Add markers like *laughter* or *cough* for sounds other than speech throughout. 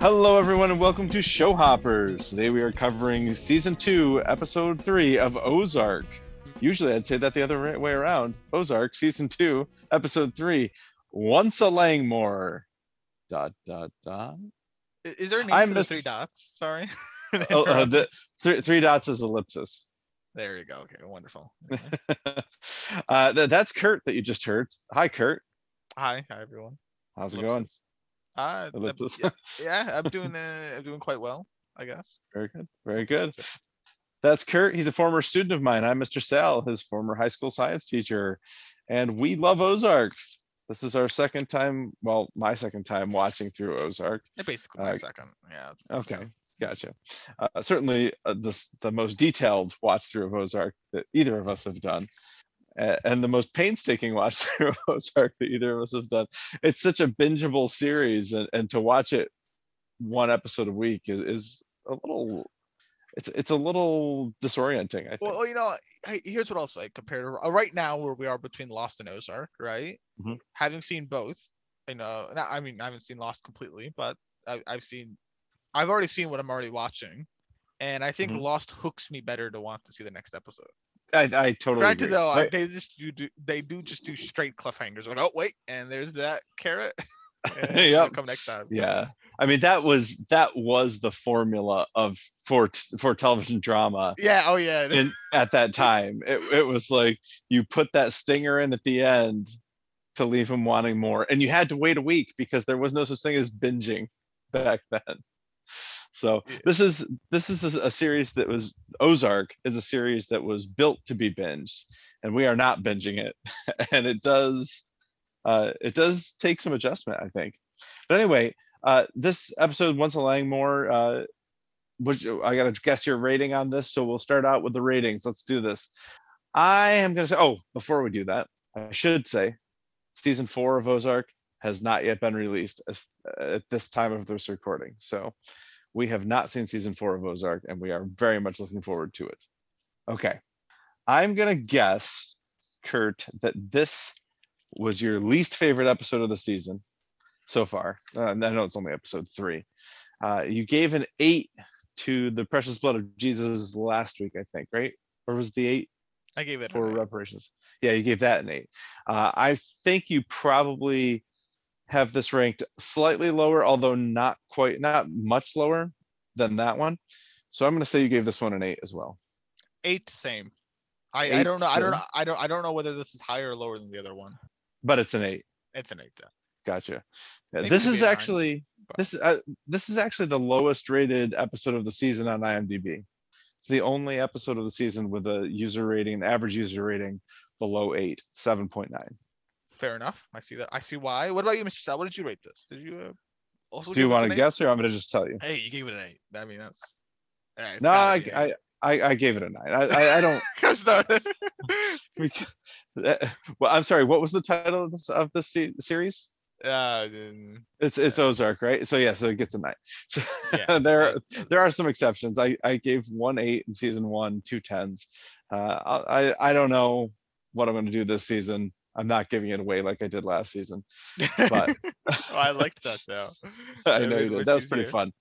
Hello, everyone, and welcome to Show Hoppers. Today we are covering season two, episode three of Ozark. Usually I'd say that the other way around. Ozark, season two, episode three, Once a Langmore. Dot, dot, dot. Is there a name I'm for the three dots? Sorry. *laughs* Oh, uh, the th- three dots is ellipsis. there you go. Okay, wonderful. *laughs* uh, th- that's Kurt that you just heard. Hi, Kurt. hi, hi everyone. How's it going? Uh, I'm- yeah, *laughs* yeah, I'm doing uh, I'm doing quite well, I guess. Very good. Very good. That's Kurt. He's a former student of mine. I'm Mr. Sal, his former high school science teacher. And we love Ozark. This is our second time, well, my second time watching through Ozark. Yeah, basically my Uh, second. Yeah. Okay, gotcha. Uh, certainly uh, this the most detailed watch through of Ozark that either of us have done. And the most painstaking *laughs* watch through of Ozark that either of us have done. It's such a bingeable series, and, and to watch it one episode a week is, is a little it's it's a little disorienting. I think. Well, you know, here's what I'll say compared to uh, right now where we are between Lost and Ozark, right? Mhm. Having seen both, you know, I mean, I haven't seen Lost completely, but I, I've seen, I've already seen what I'm already watching, and I think Mhm. Lost hooks me better to want to see the next episode. I, I totally Granted, agree. though, Right. they just do, do they do just do straight cliffhangers. Oh wait, and there's that carrot. *laughs* yeah. Come next time. yeah i mean that was that was the formula of for for television drama Yeah. Oh yeah. in at that *laughs* time it, it was like you put that stinger in at the end to leave him wanting more and you had to wait a week because there was no such thing as binging back then so Yeah. this is this is a, series that was ozark is a series that was built to be binged and we are not binging it *laughs* and it does uh it does take some adjustment i think but anyway uh this episode once a langmore uh which I gotta guess your rating on this, so we'll start out with the ratings. Let's do this. I am gonna say, oh, before we do that, I should say, season four of Ozark has not yet been released as, at this time of this recording. So we have not seen season four of Ozark, and we are very much looking forward to it. Okay, I'm gonna guess, Kurt, that this was your least favorite episode of the season so far. Uh, I know it's only episode three. Uh, you gave an eight to the precious blood of Jesus last week, I think, right? Or was the eight I gave it. for reparations? Yeah, you gave that an eight. Uh, I think you probably have this ranked slightly lower, although not quite, not much lower than that one. So I'm going to say you gave this one an eight as well. Eight. Same. I, I Eight, don't know. I don't know. I don't. I don't know whether this is higher or lower than the other one. But it's an eight. It's an eight. Then. Gotcha. Yeah, Maybe this could be is a nine, actually but- this uh, this is actually the lowest rated episode of the season on IMDb. It's the only episode of the season with a user rating, an average user rating below eight, seven point nine. Fair enough. I see that. I see why. What about you, Mr. Sal? What did you rate this? Did you uh, also? Do you want to guess, or I'm going to just tell you? Hey, you gave it an eight. I mean, that's. Yeah, it's No, I, I. I I gave it a nine. I I, I don't. Gosh darn it. we ca- uh, well, I'm sorry. What was the title of this of this series? uh, It's it's Ozark, right? So yeah, so it gets a nine. So yeah. *laughs* there there are some exceptions. I, I gave one eight in season one, two tens. Uh, I, I I don't know what I'm going to do this season. I'm not giving it away like I did last season. But *laughs* Oh, I liked that though. *laughs* I know you did. That was pretty fun.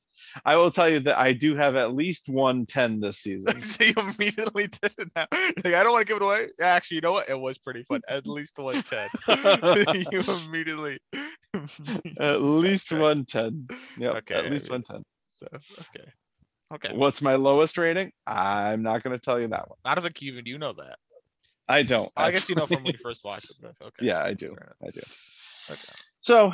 I will tell you that I do have at least one ten this *laughs* season. so you immediately did it now. Like, I don't want to give it away. Actually, you know what? It was pretty fun. At least one ten. you immediately. at least Okay. one ten. Yep. Okay, At I least mean- one ten. So okay. Okay. What's my lowest rating? I'm not going to tell you that one. How does like even you know that? I don't. I guess you know from when you first watched it. But okay. yeah, I do. I do. Okay. So,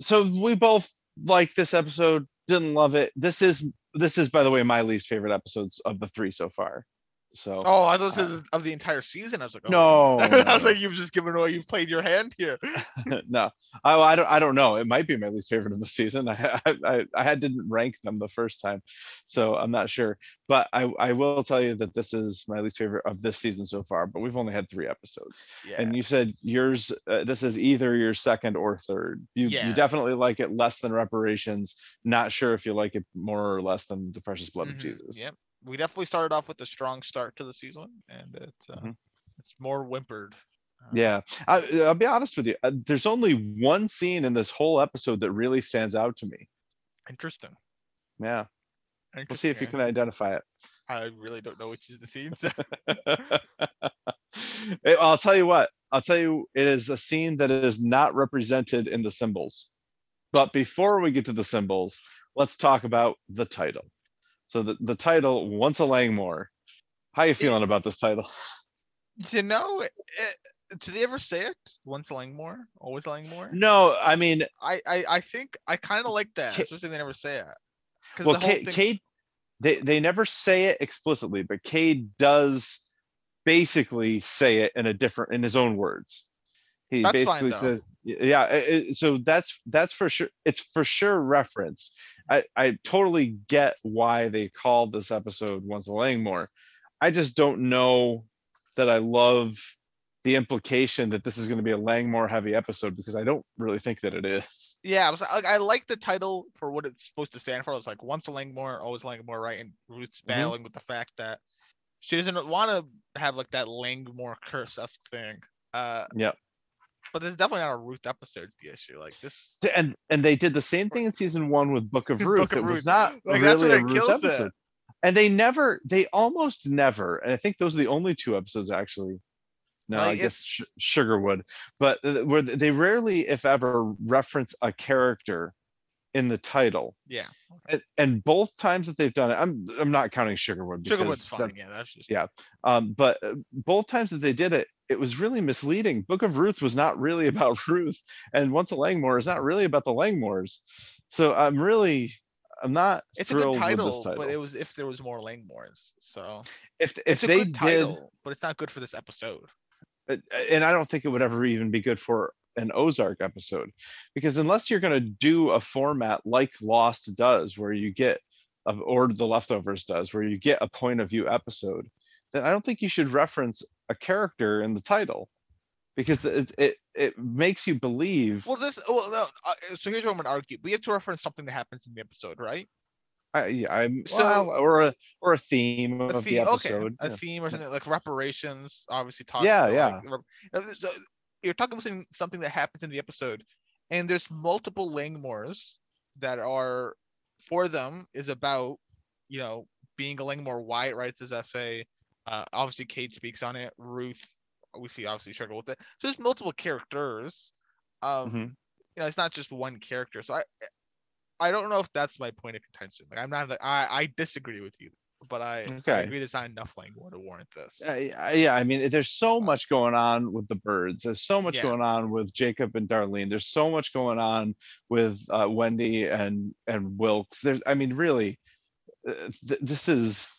so we both like this episode. Didn't love it. This is this is by the way my least favorite episodes of the three so far. So Oh, I thought it Uh, of the entire season. I was like, oh, no, *laughs* I was like, you've just given away. You've played your hand here. *laughs* no, I, I don't. I don't know. It might be my least favorite of the season. *laughs* I I, I, had didn't rank them the first time, so I'm not sure. But I, I will tell you that this is my least favorite of this season so far. But we've only had three episodes, Yeah. and you said yours. Uh, this is either your second or third. You Yeah. you definitely like it less than reparations. Not sure if you like it more or less than the precious blood of Mhm, Jesus. Yep. We definitely started off with a strong start to the season, and it's uh, Mhm. it's more whimpered. Uh, Yeah, I, I'll be honest with you. uh, There's only one scene in this whole episode that really stands out to me. Interesting. Yeah, we'll see if you can identify it. I really don't know which is the scene. *laughs* *laughs* so- I'll tell you what. I'll tell you, it is a scene that is not represented in the symbols. But before we get to the symbols, let's talk about the title. So the, the title, Once a Langmore. How you feeling about this title? *laughs* you know, it, do they ever say it? Once a Langmore, always Langmore. No, I mean, I, I, I think I kind of like that, Ca- especially they never say it. Because well, whole thing, Cade, they they never say it explicitly, but Cade does basically say it in a different in his own words. He That's basically though. says, yeah. it- it- so that's that's for sure. It's for sure referenced. I I totally get why they called this episode "Once a Langmore." I just don't know that I love the implication that this is going to be a Langmore heavy episode because I don't really think that it is. yeah, I was like, I like the title for what it's supposed to stand for. It's like once a Langmore, always Langmore, right? And Ruth's Mhm. battling with the fact that she doesn't want to have like that Langmore curse esque thing. Uh, Yep. But this is definitely not a Ruth episode. Is the issue like this? and and they did the same thing in season one with Book of Book Ruth. of it was not Like, really that's what a it Ruth kills it. episode. And they never, they almost never, and I think those are the only two episodes actually. No, I guess Sh- Sugarwood, but uh, where they rarely, if ever, reference a character in the title. Yeah, And, and both times that they've done it, I'm I'm not counting Sugarwood. because Sugarwood's fine. Yeah, that's just yeah. Um, but uh, both times that they did it, it was really misleading. Book of Ruth was not really *laughs* about Ruth, and Once a Langmore is not really about the Langmores. So I'm really, I'm not It's a good title, title. but it was if there was more Langmores. So if if it's a they good did, title, but it's not good for this episode. uh, and I don't think it would ever even be good for an Ozark episode, because unless you're going to do a format like Lost does, where you get, or The Leftovers does, where you get a point of view episode, then I don't think you should reference a character in the title, because it it, it makes you believe. Well, this well, no, uh, so here's what I'm gonna argue. We have to reference something that happens in the episode, right? I, yeah, I'm So- well, or a or a theme A of theme, the okay, episode. a yeah. theme or something like reparations. Obviously, talking. Yeah, about, yeah. like, rep- uh, so you're talking about something, something that happens in the episode, and there's multiple Langmores that are for them is about, you know, being a Langmore. Wyatt writes his essay. Uh, obviously, Cade speaks on it. Ruth, we see obviously struggle with it. So there's multiple characters. Um, Mhm. you know, it's not just one character. So I, I don't know if that's my point of contention. Like, I'm not. I, I disagree with you, but I, I Okay. agree there's not enough Langmore to warrant this. I- I- yeah, I mean, there's so much going on with the birds. There's so much Yeah. going on with Jacob and Darlene. There's so much going on with uh, Wendy and and Wilkes. There's, I mean, really, uh, th- this is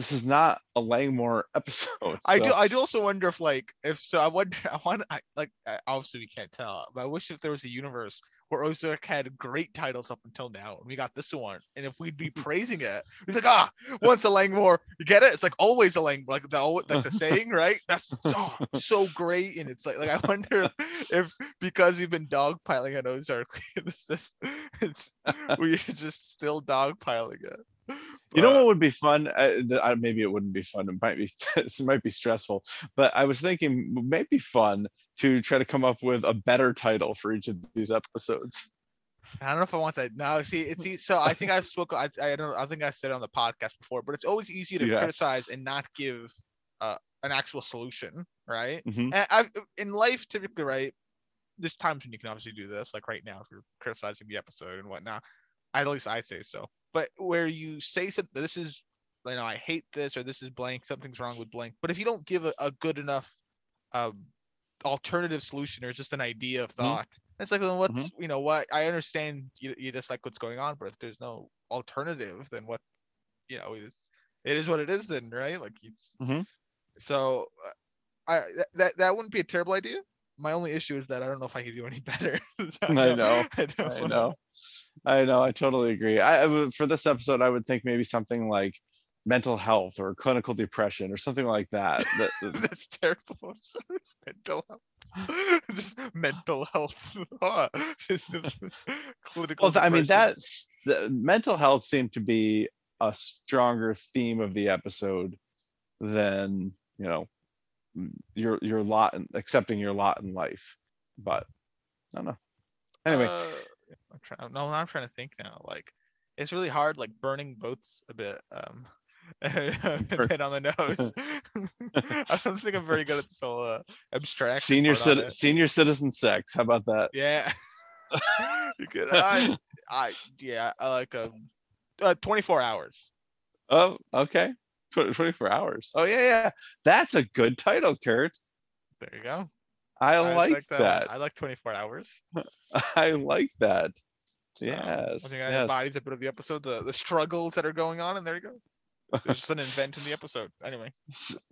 this is not a Langmore *laughs* episode. I do. I do also wonder if like if so. I wonder. *laughs* I want. I, like I- obviously we can't tell, but I wish if there was a universe where Ozark had great titles up until now, and we got this one, and if we'd be *laughs* praising it, we'd be like, ah, once a Langmore, you get it? It's like always a Langmore, like the like the saying, right? That's so so great, and it's like like I wonder if because we've been dogpiling on Ozark, this, this it's we're just still dogpiling it. You know what would be fun? Uh, uh, maybe it wouldn't be fun. It might be *laughs* it might be stressful. But I was thinking maybe fun to try to come up with a better title for each of these episodes. I don't know if I want that. No, see, it's so I think I've *laughs* spoken. I, I don't. I think I said it on the podcast before, but it's always easy to Yeah. criticize and not give uh, an actual solution, right? Mhm. And I've in life typically, right? There's times when you can obviously do this, like right now, if you're criticizing the episode and whatnot. At least I say so. But where you say something, this is, you know, I hate this or this is blank, something's wrong with blank. But if you don't give a, a good enough um, alternative solution or just an idea of thought, it's like, then what's, you know, what I understand you, you just like what's going on, but if there's no alternative, then what, you know, is it is what it is then, right? Like it's Mhm. so uh, I that, that that wouldn't be a terrible idea. My only issue is that I don't know if I could do any *laughs* better. *laughs* So I know, *laughs* I, don't I know. I know. I totally agree. I, I would- for this episode, I would think maybe something like mental health or clinical depression or something like that. that, *laughs* that- That's terrible. I'm sorry. *laughs* Mental health. *laughs* Just mental health. Ah, this clinical well, th- I mean, depression. that's the mental health seemed to be a stronger theme of the episode than you know m- your your lot in, accepting your lot in life. But I don't know. Anyway, Uh, I'm trying. No, I'm trying to think now. Like, it's really hard, like burning boats a bit. Um, *laughs* a bit on the nose. *laughs* *laughs* I don't think I'm very good at this whole uh, abstraction. Senior part on citi- senior citizen sex. How about that? Yeah. you could. I, I yeah. I like um, uh, 24 hours. Oh, okay. 24 hours. Oh yeah, yeah. That's a good title, Kurt. There you go. I, I like that. that. I like 24 hours. *laughs* I like that. So, Yes, I think I yes. embodies a bit of the episode, the the struggles that are going on, and there you go. There's just an event in the *laughs* episode. Anyway.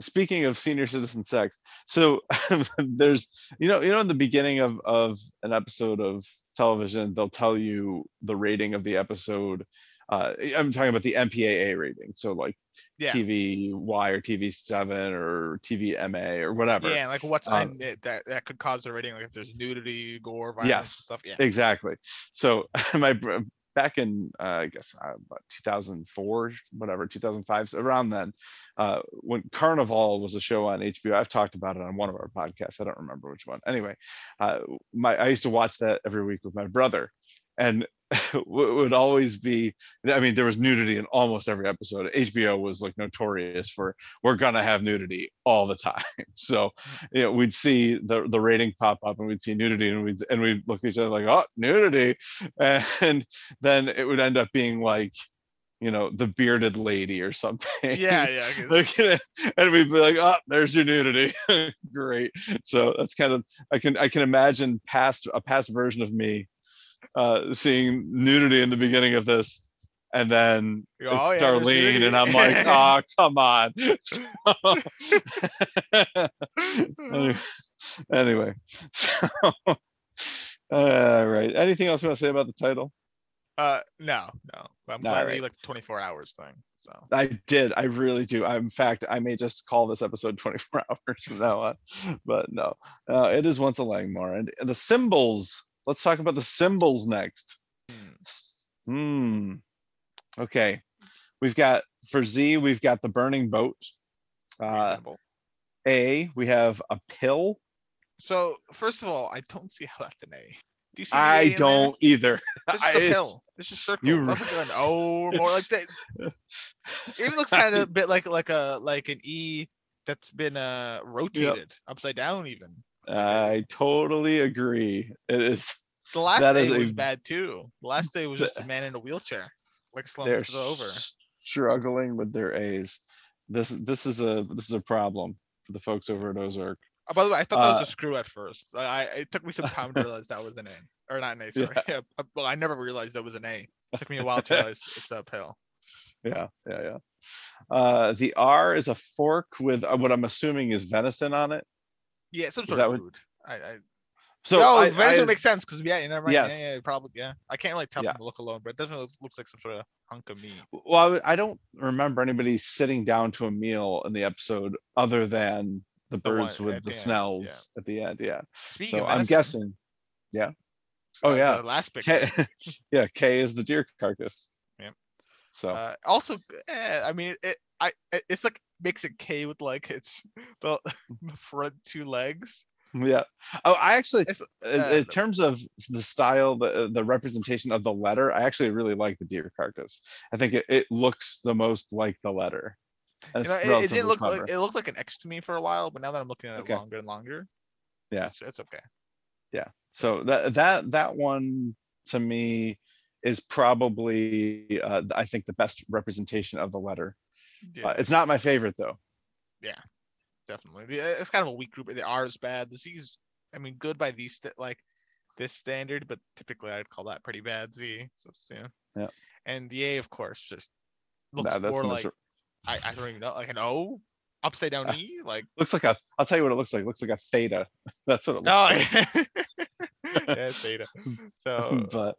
Speaking of senior citizen sex so *laughs* there's you know you know in the beginning of of an episode of television they'll tell you the rating of the episode uh i'm talking about the mpaa rating so like Yeah. tv y or tv 7 or tv ma or whatever Yeah, like what's Um, in it that that could cause the rating, like if there's nudity, gore, violence, Yes. stuff. Yeah. exactly so *laughs* my back in uh, i guess uh, about 2004 whatever 2005 so around then uh, when carnival was a show on hbo i've talked about it on one of our podcasts i don't remember which one anyway uh, my i used to watch that every week with my brother and *laughs* it would always be i mean there was nudity in almost every episode. Hbo was like notorious for we're gonna have nudity all the time. *laughs* So you know we'd see the the rating pop up and we'd see nudity and we'd and we'd look at each other like oh nudity. *laughs* And then it would end up being like you know the bearded lady or something. Yeah, yeah. Like, and we'd be like oh there's your nudity. Great. So that's kind of i can i can imagine past a past version of me uh seeing nudity in the beginning of this and then go, it's "Oh, yeah, Darlene, and. I'm like, oh, *laughs* come on. *laughs* *laughs* anyway, anyway, so, all right. Anything else you want to say about the title? uh, no, no. I'm All glad that right. you like the 24 hours thing. So I did. I really do. I, in fact, I may just call this episode 24 hours from now on. But no, uh, it is once a Langmore. And the symbols. Let's talk about the symbols next. hmm. Okay. We've got for Z, we've got the burning boat. Uh, reasonable. A, we have a pill. So first of all, I don't see how that's an A. Do you see? the A I there? don't either. This *laughs* I- is the it's- pill. This is circle. you That's like an O or more like that. *laughs* It even looks kind of a bit like like a like an E that's been uh rotated upside down even. I totally agree. It is. *laughs* The last That day is a- was bad too. The last day was just a *laughs* man in a wheelchair, like slumped over. struggling with their A's. This this is a this is a problem for the folks over at Ozark. Oh, by the way, I thought that was uh, a screw at first. I, I it took me some time to *laughs* realize that was an A or not an A. Sorry. Yeah. uh, well, I never realized that was an A. It took me a while to realize it's a pill. Yeah, yeah, yeah. Uh, the R is a fork with uh, what I'm assuming is venison on it. Yeah, some sort of food. I, I So no, I- venison I- makes sense because yeah, you know, right? Yeah, Yes. yeah, probably yeah. I can't really tell Yeah. from the look alone, but it definitely looks, looks like some sort of hunk of meat. well, I don't remember anybody sitting down to a meal in the episode other than the The birds with the the end, yeah. snells at the end. Yeah. Speaking So of I'm guessing. Yeah. Oh, uh, yeah. the last picture. K, *laughs* yeah, K is the deer carcass. Yeah. So Uh, also, eh, I mean, it, I, it's like makes it K with like it's *laughs* the, *laughs* the front two legs. yeah. Oh, I actually, in, uh, in terms of the style, the the representation of the letter, I actually really like the deer carcass. I think it, it looks the most like the letter. You know, it, it didn't look clever. like it looked like an X to me for a while, but now that I'm looking at it longer and longer, Yeah. it's, it's okay. Yeah. So that that that one to me is probably uh, I think the best representation of the letter. Yeah, Uh, it's not my favorite though. Yeah, definitely. It's kind of a weak group. The R is bad. The Z's, I mean, good by these st- like this standard, but typically I'd call that pretty bad Z. So yeah. Yeah. And the A, of course, just looks Nah, more like I, I don't even know, like an O, upside down Uh, E, like looks like a. I'll tell you what it looks like. It looks like a theta. *laughs* That's what it looks no, like. *laughs* yeah, theta. *laughs* So but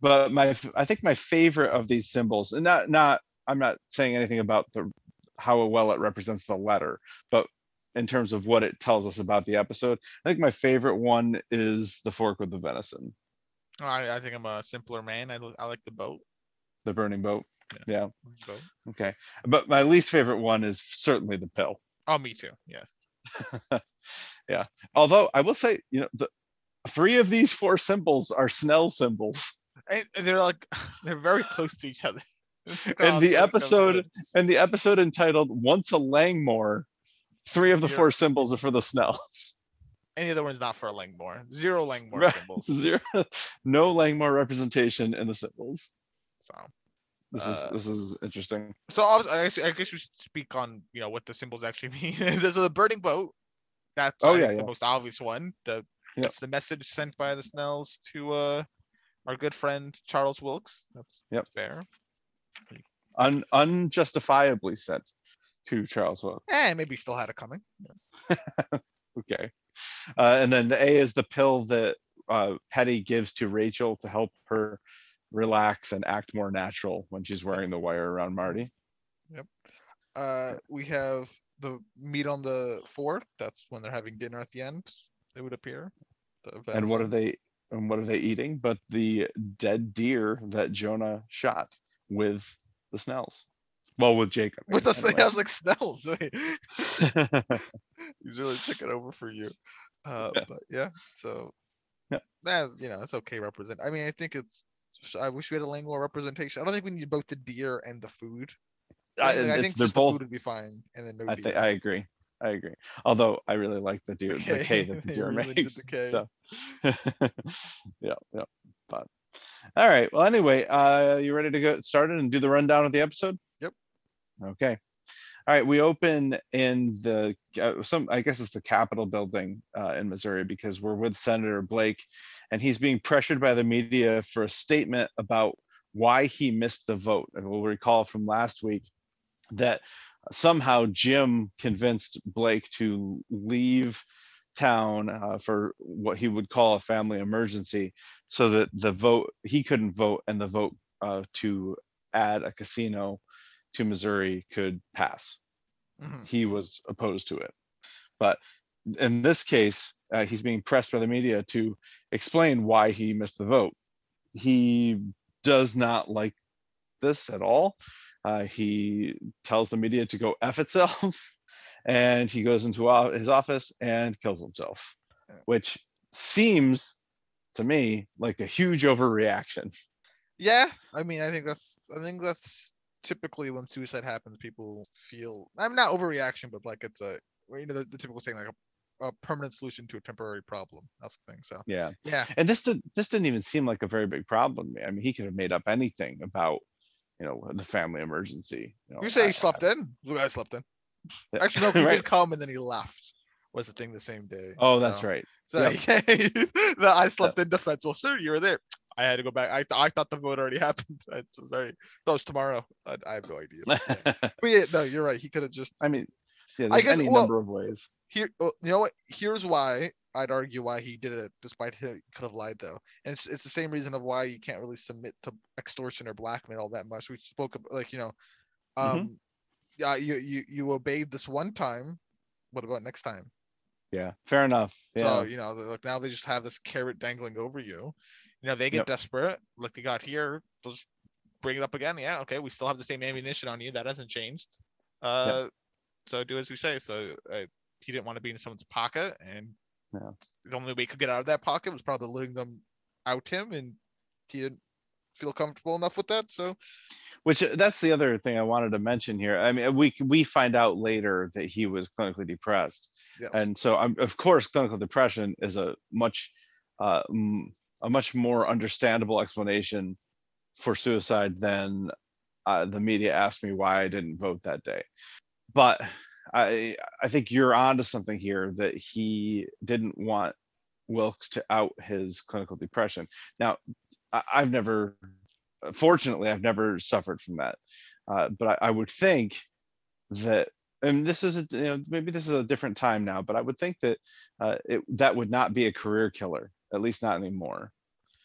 but my I think my favorite of these symbols, and not not I'm not saying anything about the how well it represents the letter, but in terms of what it tells us about the episode, I think my favorite one is the fork with the venison, I, I think I'm a simpler man. I, I like the boat. the burning boat. Yeah. boat. Okay. But my least favorite one is certainly the pill. Oh, me too. Yes. *laughs* Yeah. Although I will say, you know, the three of these four symbols are Snell symbols. And they're like *laughs* they're very close to each other. *laughs* And the episode and the episode entitled "Once a Langmore," three of the Yeah. four symbols are for the Snells. *laughs* Any other one's not for Langmore. Zero Langmore Right. symbols. *laughs* Zero, no Langmore representation in the symbols. So, This Uh, is this is interesting. so I guess, I guess we should speak on you know what the symbols actually mean. There's a burning boat. That's Oh, yeah, yeah. the most obvious one. The Yep. it's the message sent by the Snells to uh our good friend Charles Wilkes. That's Yep. fair. Un, unjustifiably sent to Charles Wilkes. And maybe he still had it coming. *laughs* Okay. Uh, and then the A is the pill that uh, Hetty gives to Rachel to help her relax and act more natural when she's wearing the wire around Marty. Yep. Uh, we have the meat on the fourth. That's when they're having dinner at the end. It would appear. And what are they? And what are they eating? But the dead deer that Jonah shot with the Snells. Well, with Jacob. With us, anyway. I was like Snells. Wait. *laughs* He's really taking over for you. Uh, Yeah. but yeah, so Yeah. that you know, it's okay. Represent. I mean, I think it's. I wish we had a lingual representation. I don't think we need both the deer and the food. I, I, think- I think they're both. the food would be fine, and then no I think I agree. I agree. Although I really like the deer, the K. That the *laughs* deer really *laughs* makes. the K. So, yeah, yeah, fun. All right. Well, anyway, uh, you ready to get started and do the rundown of the episode? Yep. Okay. All right. We open in the uh, some. I guess it's the Capitol building uh, in Missouri because we're with Senator Blake, and he's being pressured by the media for a statement about why he missed the vote. And we'll recall from last week that somehow Jim convinced Blake to leave town uh, for what he would call a family emergency so that the vote he couldn't vote and the vote uh, to add a casino to Missouri could pass. Mhm. He was opposed to it. But in this case, uh, he's being pressed by the media to explain why he missed the vote. He does not like this at all. Uh, he tells the media to go F itself *laughs* and he goes into his office and kills himself, which seems to me like a huge overreaction. Yeah, I mean, I think that's I think that's typically when suicide happens, people feel I'm not overreaction, but like it's a you know the, the typical saying like a, a permanent solution to a temporary problem. That's the thing. So Yeah. yeah, And this did this didn't even seem like a very big problem. I mean, he could have made up anything about, you know, the family emergency. You, know, you say I- he slept in. The guy slept in. Actually, no, *laughs* he Right. did come and then he left. Was the thing the same day. Oh, that's right. So *laughs* the I slept in defense. Well, sir, you were there. I had to go back. I, th- I thought the vote already *laughs* happened. It's very. That was tomorrow. I, I have no idea. But, yeah. No, you're right. He could have just I mean, yeah, I guess- any well- number of ways. here oh, you know what here's why i'd argue why he did it despite he could have lied though and it's, it's the same reason of why you can't really submit to extortion or blackmail all that much we spoke about like you know um Mhm. Yeah you, you you obeyed this one time. What about next time? Yeah, fair enough. Yeah. so you know like now they just have this carrot dangling over you. You know they get Yep. desperate. Like they got here. They'll just bring it up again. Yeah okay we still have the same ammunition on you. That hasn't changed. Uh so do as we say. So uh, he didn't want to be in someone's pocket and the only way he could get out of that pocket was probably letting them out him and he didn't feel comfortable enough with that. So Which uh, that's the other thing I wanted to mention here. I mean, we we find out later that he was clinically depressed, yes and so um, of course, clinical depression is a much uh, a much more understandable explanation for suicide than uh, the media asked me why I didn't vote that day. But I I think you're onto something here that he didn't want Wilkes to out his clinical depression. Now, I, I've never, fortunately, I've never suffered from that. Uh, but I, I would think that, and this is, a, you know, maybe this is a different time now, but I would think that uh, it, that would not be a career killer, at least not anymore.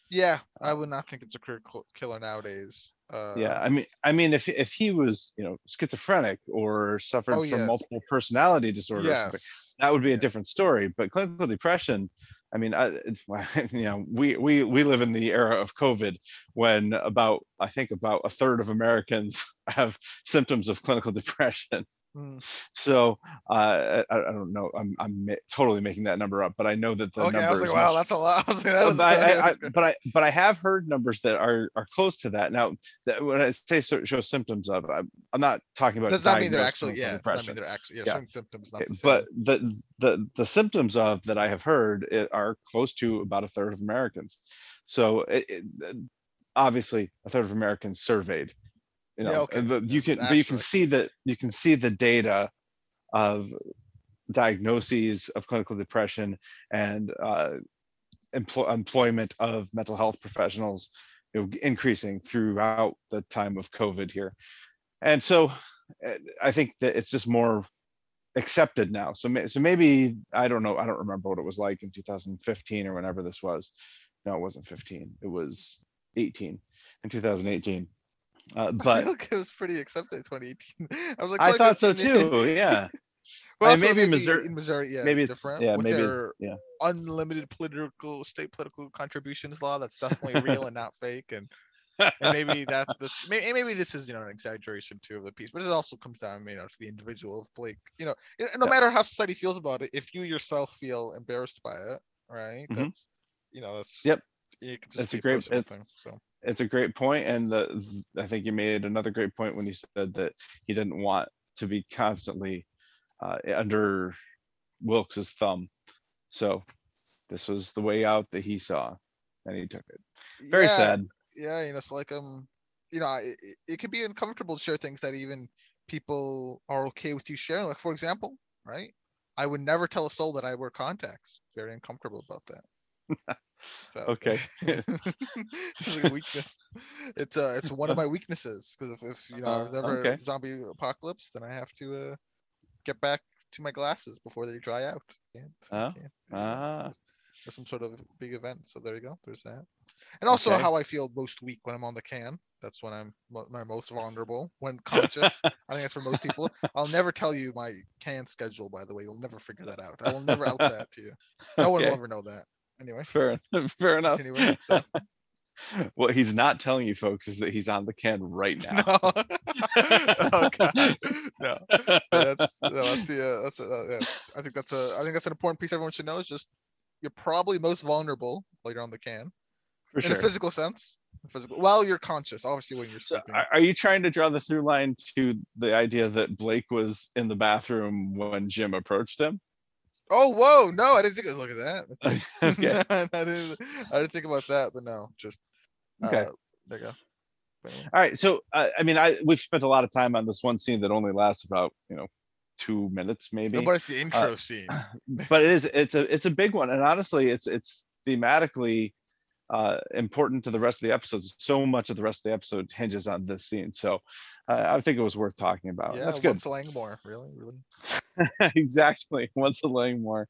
yeah i would not think it's a career killer nowadays uh yeah, I mean, I mean, if if he was, you know, schizophrenic or suffered Oh, from yes. multiple personality disorder, or something, yes that would be a different story. But clinical depression, I mean, I, *laughs* you know, we we we live in the era of COVID when about I think about a third of Americans *laughs* have symptoms of clinical *laughs* depression. Mm. So uh, I, I don't know. I'm I'm ma- totally making that number up, but I know that the okay, number I was like, wow, much- that's a lot. *laughs* I was like, that but I, I, I, but I, but I have heard numbers that are are close to that. Now, that when I say so- show symptoms of, I'm, I'm not talking about. does not mean they're actually yeah. Does not mean they're actually yeah. Yeah. Showing symptoms, not Okay, the same. But the the the symptoms of that I have heard i- are close to about a third of Americans. So it, it, obviously, a third of Americans surveyed. You Yeah, know, okay, and the- yeah, you can, but you can see that you can see the data of diagnoses of clinical depression and uh, employ, employment of mental health professionals you know, increasing throughout the time of COVID here. And so uh, I think that it's just more accepted now. So, so maybe, I don't know, I don't remember what it was like in 2015 or whenever this was. No, it wasn't 15, it was 18 in 2018. Uh, I *laughs* but feel like it was pretty accepted in 2018. I was like, I thought so too, *laughs* yeah. Well, And also maybe Missouri- in Missouri, yeah, maybe it's- different. yeah, with maybe- their yeah. unlimited political state political contributions law. That's definitely real and not fake. And and maybe *laughs* that this maybe, maybe this is you know an exaggeration too of the piece, but it also comes down you know to the individual of Blake. You know, no Yeah. matter how society feels about it, if you yourself feel embarrassed by it, right? Mhm. That's you know that's Yep. That's a great- thing. So it's a great point and the, i think you made another great point when you said that he didn't want to be constantly uh, under wilkes's thumb. So this was the way out that he saw and he took it. Very yeah, sad. yeah you know it's like um you know it, it- could be uncomfortable to share things that even people are okay with you sharing. Like for example right? I would never tell a soul that i wear contacts. Very uncomfortable about that *laughs* so okay *laughs* it's like weakness it's uh it's one of my weaknesses because if, if you know Uh, there's ever okay. a zombie apocalypse then i have to uh get back to my glasses before they dry out can't- yeah, so ah. or some sort of big event. So there you go. There's that. And also Okay. how I feel most weak when I'm on the can. That's when I'm my most vulnerable when conscious. *laughs* I think that's for most people. I'll never tell you my can schedule. By the way, you'll never figure that out. I will never out that to you. No one will Okay. ever know that. Anyway, fair *laughs* fair enough Anyway, so- *laughs* what he's not telling you folks is that he's on the can right *laughs* now no. oh god, no. That's no, that's the uh, that's uh, yeah. I think that's a I think that's an important piece everyone should know. Is just you're probably most vulnerable while you're on the can for in sure a physical sense. Physical, while you're conscious, obviously when you're sleeping. are, are you trying to draw the through line to the idea that Blake was in the bathroom when Jim approached him? Oh, whoa! No, I didn't think. Look at that. *laughs* *laughs* Okay. I didn't. I didn't think about that, but no, just. Okay. Uh, there you go. Anyway. All right. So uh, I mean, I we've spent a lot of time on this one scene that only lasts about you know two minutes maybe, No, but it's the intro *laughs* scene. but it is it's a it's a big one, and honestly, it's it's thematically uh, important to the rest of the episodes. So much of the rest of the episode hinges on this scene. So uh, I think it was worth talking about. yeah, That's good. once Langmore, really, really. *laughs* exactly. *laughs* Once a Langmore.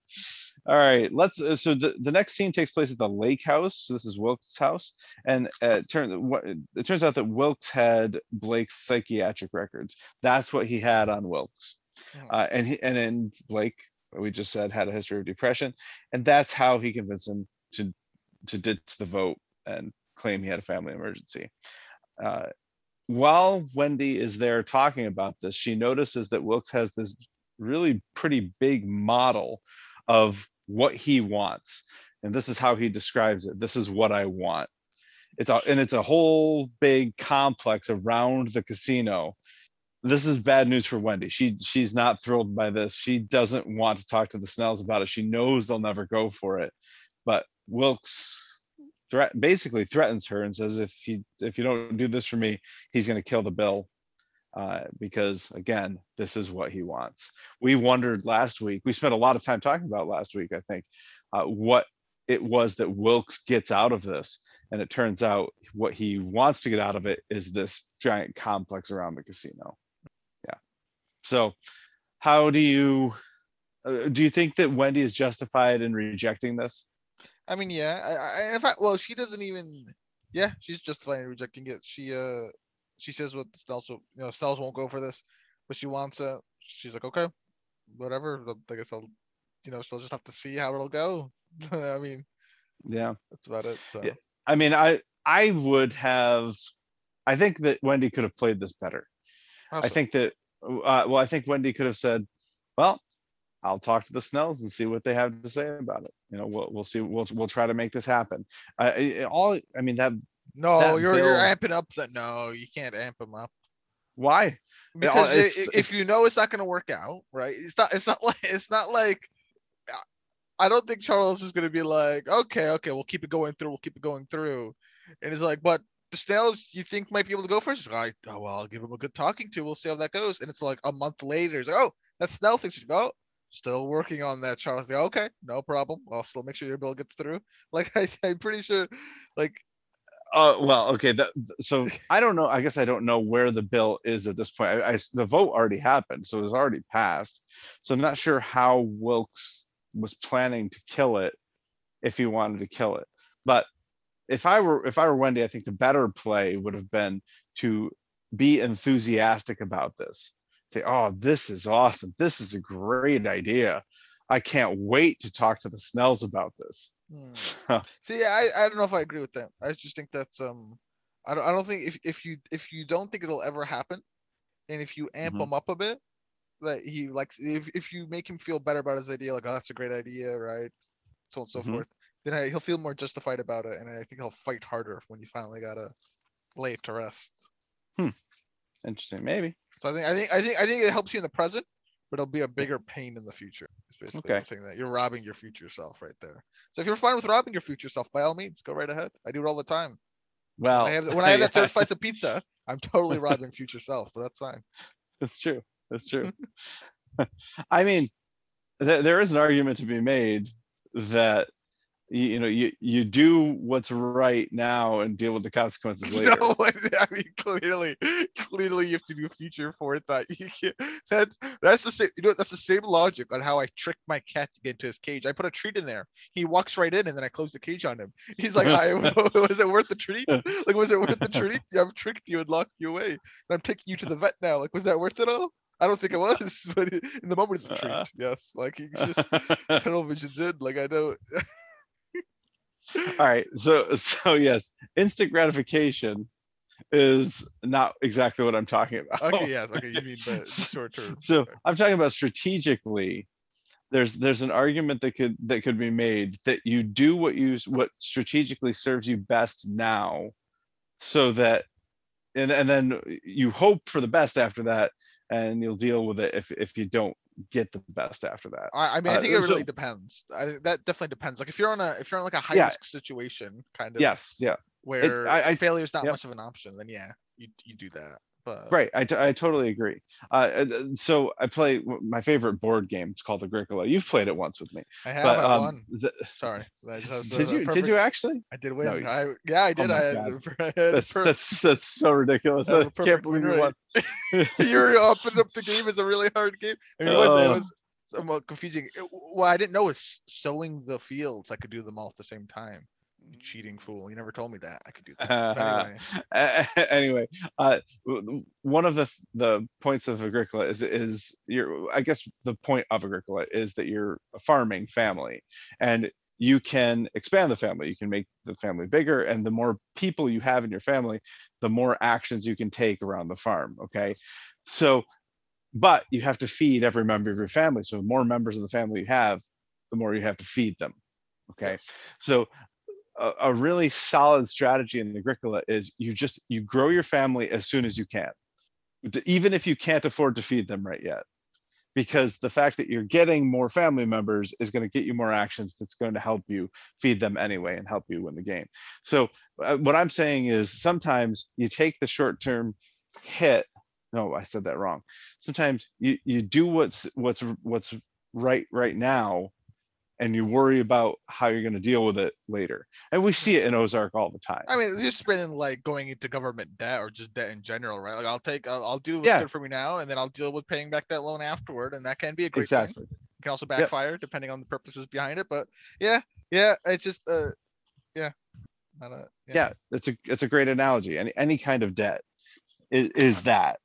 All right, let's. Uh, so the, the next scene takes place at the lake house. So this is Wilkes' house, and uh, it, turn, what, it turns out that Wilkes had Blake's psychiatric records. That's what he had on Wilkes, Mhm. uh, and he and then Blake, we just said, had a history of depression, and that's how he convinced him to to ditch the vote and claim he had a family emergency. Uh, while Wendy is there talking about this, she notices that Wilkes has this really pretty big model of what he wants. And this is how he describes it. This is what I want. It's a, and it's a whole big complex around the casino. This is bad news for Wendy. She she's not thrilled by this. She doesn't want to talk to the Snells about it. She knows they'll never go for it. But Wilkes threat basically threatens her and says if he if you don't do this for me, he's going to kill the bill uh, because again, this is what he wants. We wondered last week. We spent a lot of time talking about last week. I think uh, what it was that Wilkes gets out of this, and it turns out what he wants to get out of it is this giant complex around the casino. Yeah. So, how do you uh, do? You think that Wendy is justified in rejecting this? I mean, yeah. I, I, in fact, well, she doesn't even. Yeah, she's justified in rejecting it. She uh, she says what Snells, you know, Snells won't go for this, but she wants it. She's like, okay, whatever. I guess I'll, you know, she'll just have to see how it'll go. *laughs* I mean, Yeah. that's about it. So. Yeah. I mean, I I would have. I think that Wendy could have played this better. How I think that uh, well, I think Wendy could have said, well, I'll talk to the Snells and see what they have to say about it. You know, we'll, we'll see. We'll, we'll try to make this happen. Uh, it- all, I mean, that, No, That you're you're bill- amping up the No, you can't amp them up why? because i- it's- i- if you it's- know it's not going to work out, right? It's not. It's not *laughs* like. It's not like. I don't think Charles is going to be like, okay, okay, we'll keep it going through. We'll keep it going through, and it's like, but the Snells you think might be able to go first? He's like, oh well, I'll give him a good talking to. We'll see how that goes. And it's like a month later, it's like, oh, that Snell thinks you go. Still working on that, Charles. Like, okay, no problem. I'll still make sure your bill gets through. *laughs* Like, I, I'm pretty sure, like, Uh, well, okay, that, so I don't know, I guess I don't know where the bill is at this point. I, I the vote already happened, so it's already passed. So I'm not sure how Wilkes was planning to kill it, if he wanted to kill it. But if I were, if I were Wendy, I think the better play would have been to be enthusiastic about this. Say, oh, this is awesome. This is a great idea. I can't wait to talk to the Snells about this. Hmm. *laughs* See, I, I don't know if I agree with that. I just think that's um, I don't I don't think if, if you if you don't think it'll ever happen, and if you amp Mhm. him up a bit, that he likes if if you make him feel better about his idea, like oh that's a great idea, right, so on and so Mhm. forth, then I, he'll feel more justified about it, and I think he'll fight harder when you finally gotta lay it to rest. Hmm. Interesting, maybe. So I think I think I think I think it helps you in the present, but it'll be a bigger pain in the future. It's basically I'm Okay. saying that you're robbing your future self right there. So if you're fine with robbing your future self, by all means, go right ahead. I do it all the time. Well, When I have, when I have *laughs* that third slice of pizza, I'm totally *laughs* robbing future self, but that's fine. That's true. That's true. *laughs* I mean, there, there is an argument to be made that you, you know you you do what's right now and deal with the consequences *laughs* later. No, *laughs* I mean clearly, clearly you have to do future forethought. *laughs* You can't. That's that's the same. You know, that's the same logic on how I tricked my cat to get into his cage. I put a treat in there. He walks right in, and then I close the cage on him. He's like, I, "Was it worth the treat? Like, was it worth the treat? I've tricked you and locked you away, and I'm taking you to the vet now. Like, was that worth it all? I don't think it was, but in the moment it's a treat. Uh. yes, like he's just tunnel vision's in. Like I know. All right. So so yes, instant gratification is not exactly what I'm talking about. Okay, yes. Okay, you mean the, *laughs* short term. so okay. i'm talking about strategically there's there's an argument that could that could be made that you do what you what strategically serves you best now so that and and then you hope for the best after that and you'll deal with it if if you don't get the best after that I, I mean, I Uh, think it so- really depends. I think that definitely depends. Like if you're on a if you're on like a high Yeah. risk situation, kind of yes yeah where I- I- failure is not much of an option, then yeah, you you do that. But right I, t- I totally agree uh uh, so i play my favorite board game it's called agricola you've played it once with me I have but I um won. the- Sorry, I just, *laughs* that did you did you actually I did win. No, you- I yeah, I did. my I had, *laughs* I had that's per- that's that's so ridiculous I can't believe you won *laughs* you were opening up the game is a really hard game. I mean, it was, it Oh. was somewhat confusing. What I didn't know is sowing the fields. I could do them all at the same time. Cheating fool! You never told me that I could do that. But *laughs* anyway, anyway, uh, w- one of the the points of Agricola is is your I guess the point of Agricola is that you're a farming family, and you can expand the family. You can make the family bigger, and the more people you have in your family, the more actions you can take around the farm. Okay, so, but you have to feed every member of your family. So the more members of the family you have, the more you have to feed them. Okay, so a, a really solid strategy in agricola is you just you grow your family as soon as you can. Even if you can't afford to feed them right yet. Because the fact that you're getting more family members is going to get you more actions that's going to help you feed them anyway and help you win the game. So uh, what i'm saying is sometimes you take the short term hit no i said that wrong. Sometimes you you do what's what's what's right right now and you worry about how you're going to deal with it later and we see it in ozark all the time I mean, it's just been like going into government debt or just debt in general, right? Like I'll take, I'll, I'll do what's Yeah. good for me now, and then I'll deal with paying back that loan afterward, and that can be a great exactly thing. It can also backfire depending on the purposes behind it. But yeah, yeah, it's just, uh, yeah, not a, yeah. it's a it's a great analogy any any kind of debt is, is that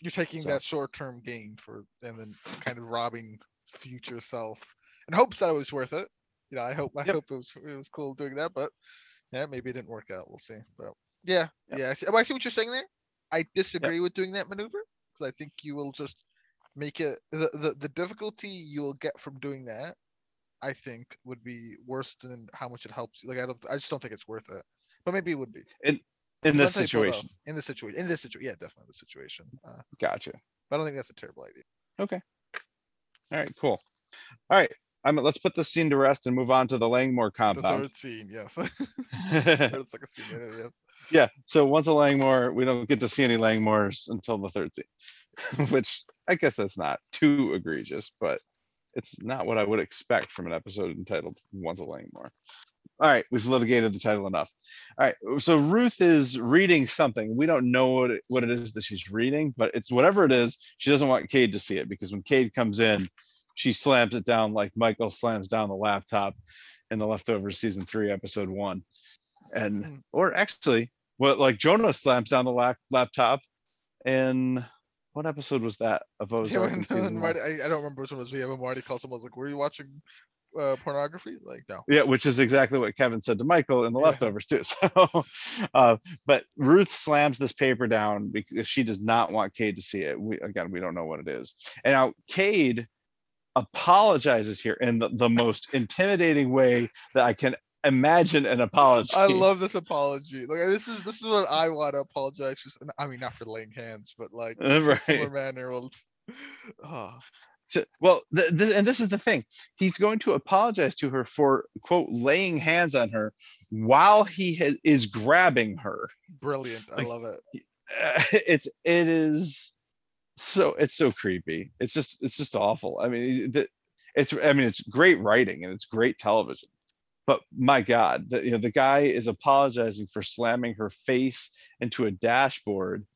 You're taking So- that short-term gain for, and then kind of robbing future self, in hopes that it was worth it. You know, I hope, I Yep. hope it was, it was cool doing that, but yeah, maybe it didn't work out. We'll see. But yeah, Yep. yeah, I see, oh, I see what you're saying there. I disagree with doing that maneuver, because I think you will just make it the, the the difficulty you will get from doing that. I think would be worse than how much it helps. Like I don't, I just don't think it's worth it. But maybe it would be in Depends this how you pull it off. situation. In this situation, in this situation, yeah, definitely the situation. Uh, Gotcha. but I don't think that's a terrible idea. Okay. All right, cool. All right, I'm, let's put this scene to rest and move on to the Langmore The compound. third scene, yes. *laughs* *laughs* Third, second scene, yeah, yeah. Yeah, so once a Langmore, we don't get to see any Langmores until the third scene, *laughs* which I guess that's not too egregious, but it's not what I would expect from an episode entitled Once a Langmore. All right, we've litigated the title enough. All right, so Ruth is reading something. We don't know what it, what it is that she's reading, but it's whatever it is. She doesn't want Cade to see it because when Cade comes in, she slams it down like Michael slams down the laptop in the leftovers season three, episode one. And Mm. or actually, what like Jonah slams down the lap, laptop in what episode was that of Yeah, Ozark? in when, when? Marty, I, I don't remember which one was. Yeah, when Marty called someone, was like, "Were you watching uh, pornography?" Like, no. Yeah, which is exactly what Kevin said to Michael in the Yeah. leftovers too. *laughs* So, uh, but Ruth slams this paper down because she does not want Cade to see it. We again, we don't know what it is. And now Cade apologizes here in the, the most intimidating way that I can imagine an apology. I love this apology. Like, this is this is what I want to apologize for. I mean, not for laying hands, but like *laughs* right. similar manner will. Oh, So, well, th- th- and this is the thing. He's going to apologize to her for quote laying hands on her while he ha- is grabbing her. brilliant! I Like, love it. uh, *laughs* it's it is so it's so creepy. It's just it's just awful. I mean the, it's i mean it's great writing and it's great television but my god the, you know the guy is apologizing for slamming her face into a dashboard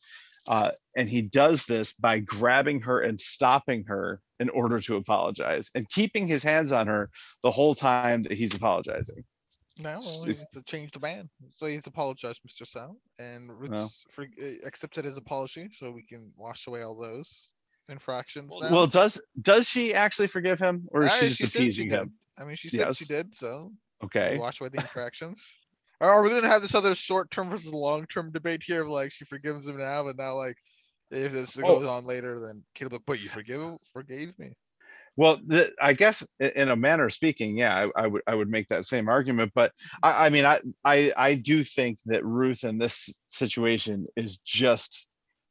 uh, and he does this by grabbing her and stopping her in order to apologize and keeping his hands on her the whole time that he's apologizing Now it's- well, he needs to change the ban. So he's apologized, Mr. Sal, and Ruth for, uh, accepted his apology, so we can wash away all those infractions. now. well does does she actually forgive him or is Ah, she she just she appeasing did. him I mean, she said she did, so okay wash away the infractions. *laughs* Or are we gonna have this other short-term versus long-term debate here of like she forgives him now, but now like if this Oh. goes on later, then Caleb, like, but you forgive forgave me. Well, the, I guess in a manner of speaking, yeah, I, I would I would make that same argument. But I, I mean, I, I I do think that Ruth in this situation is just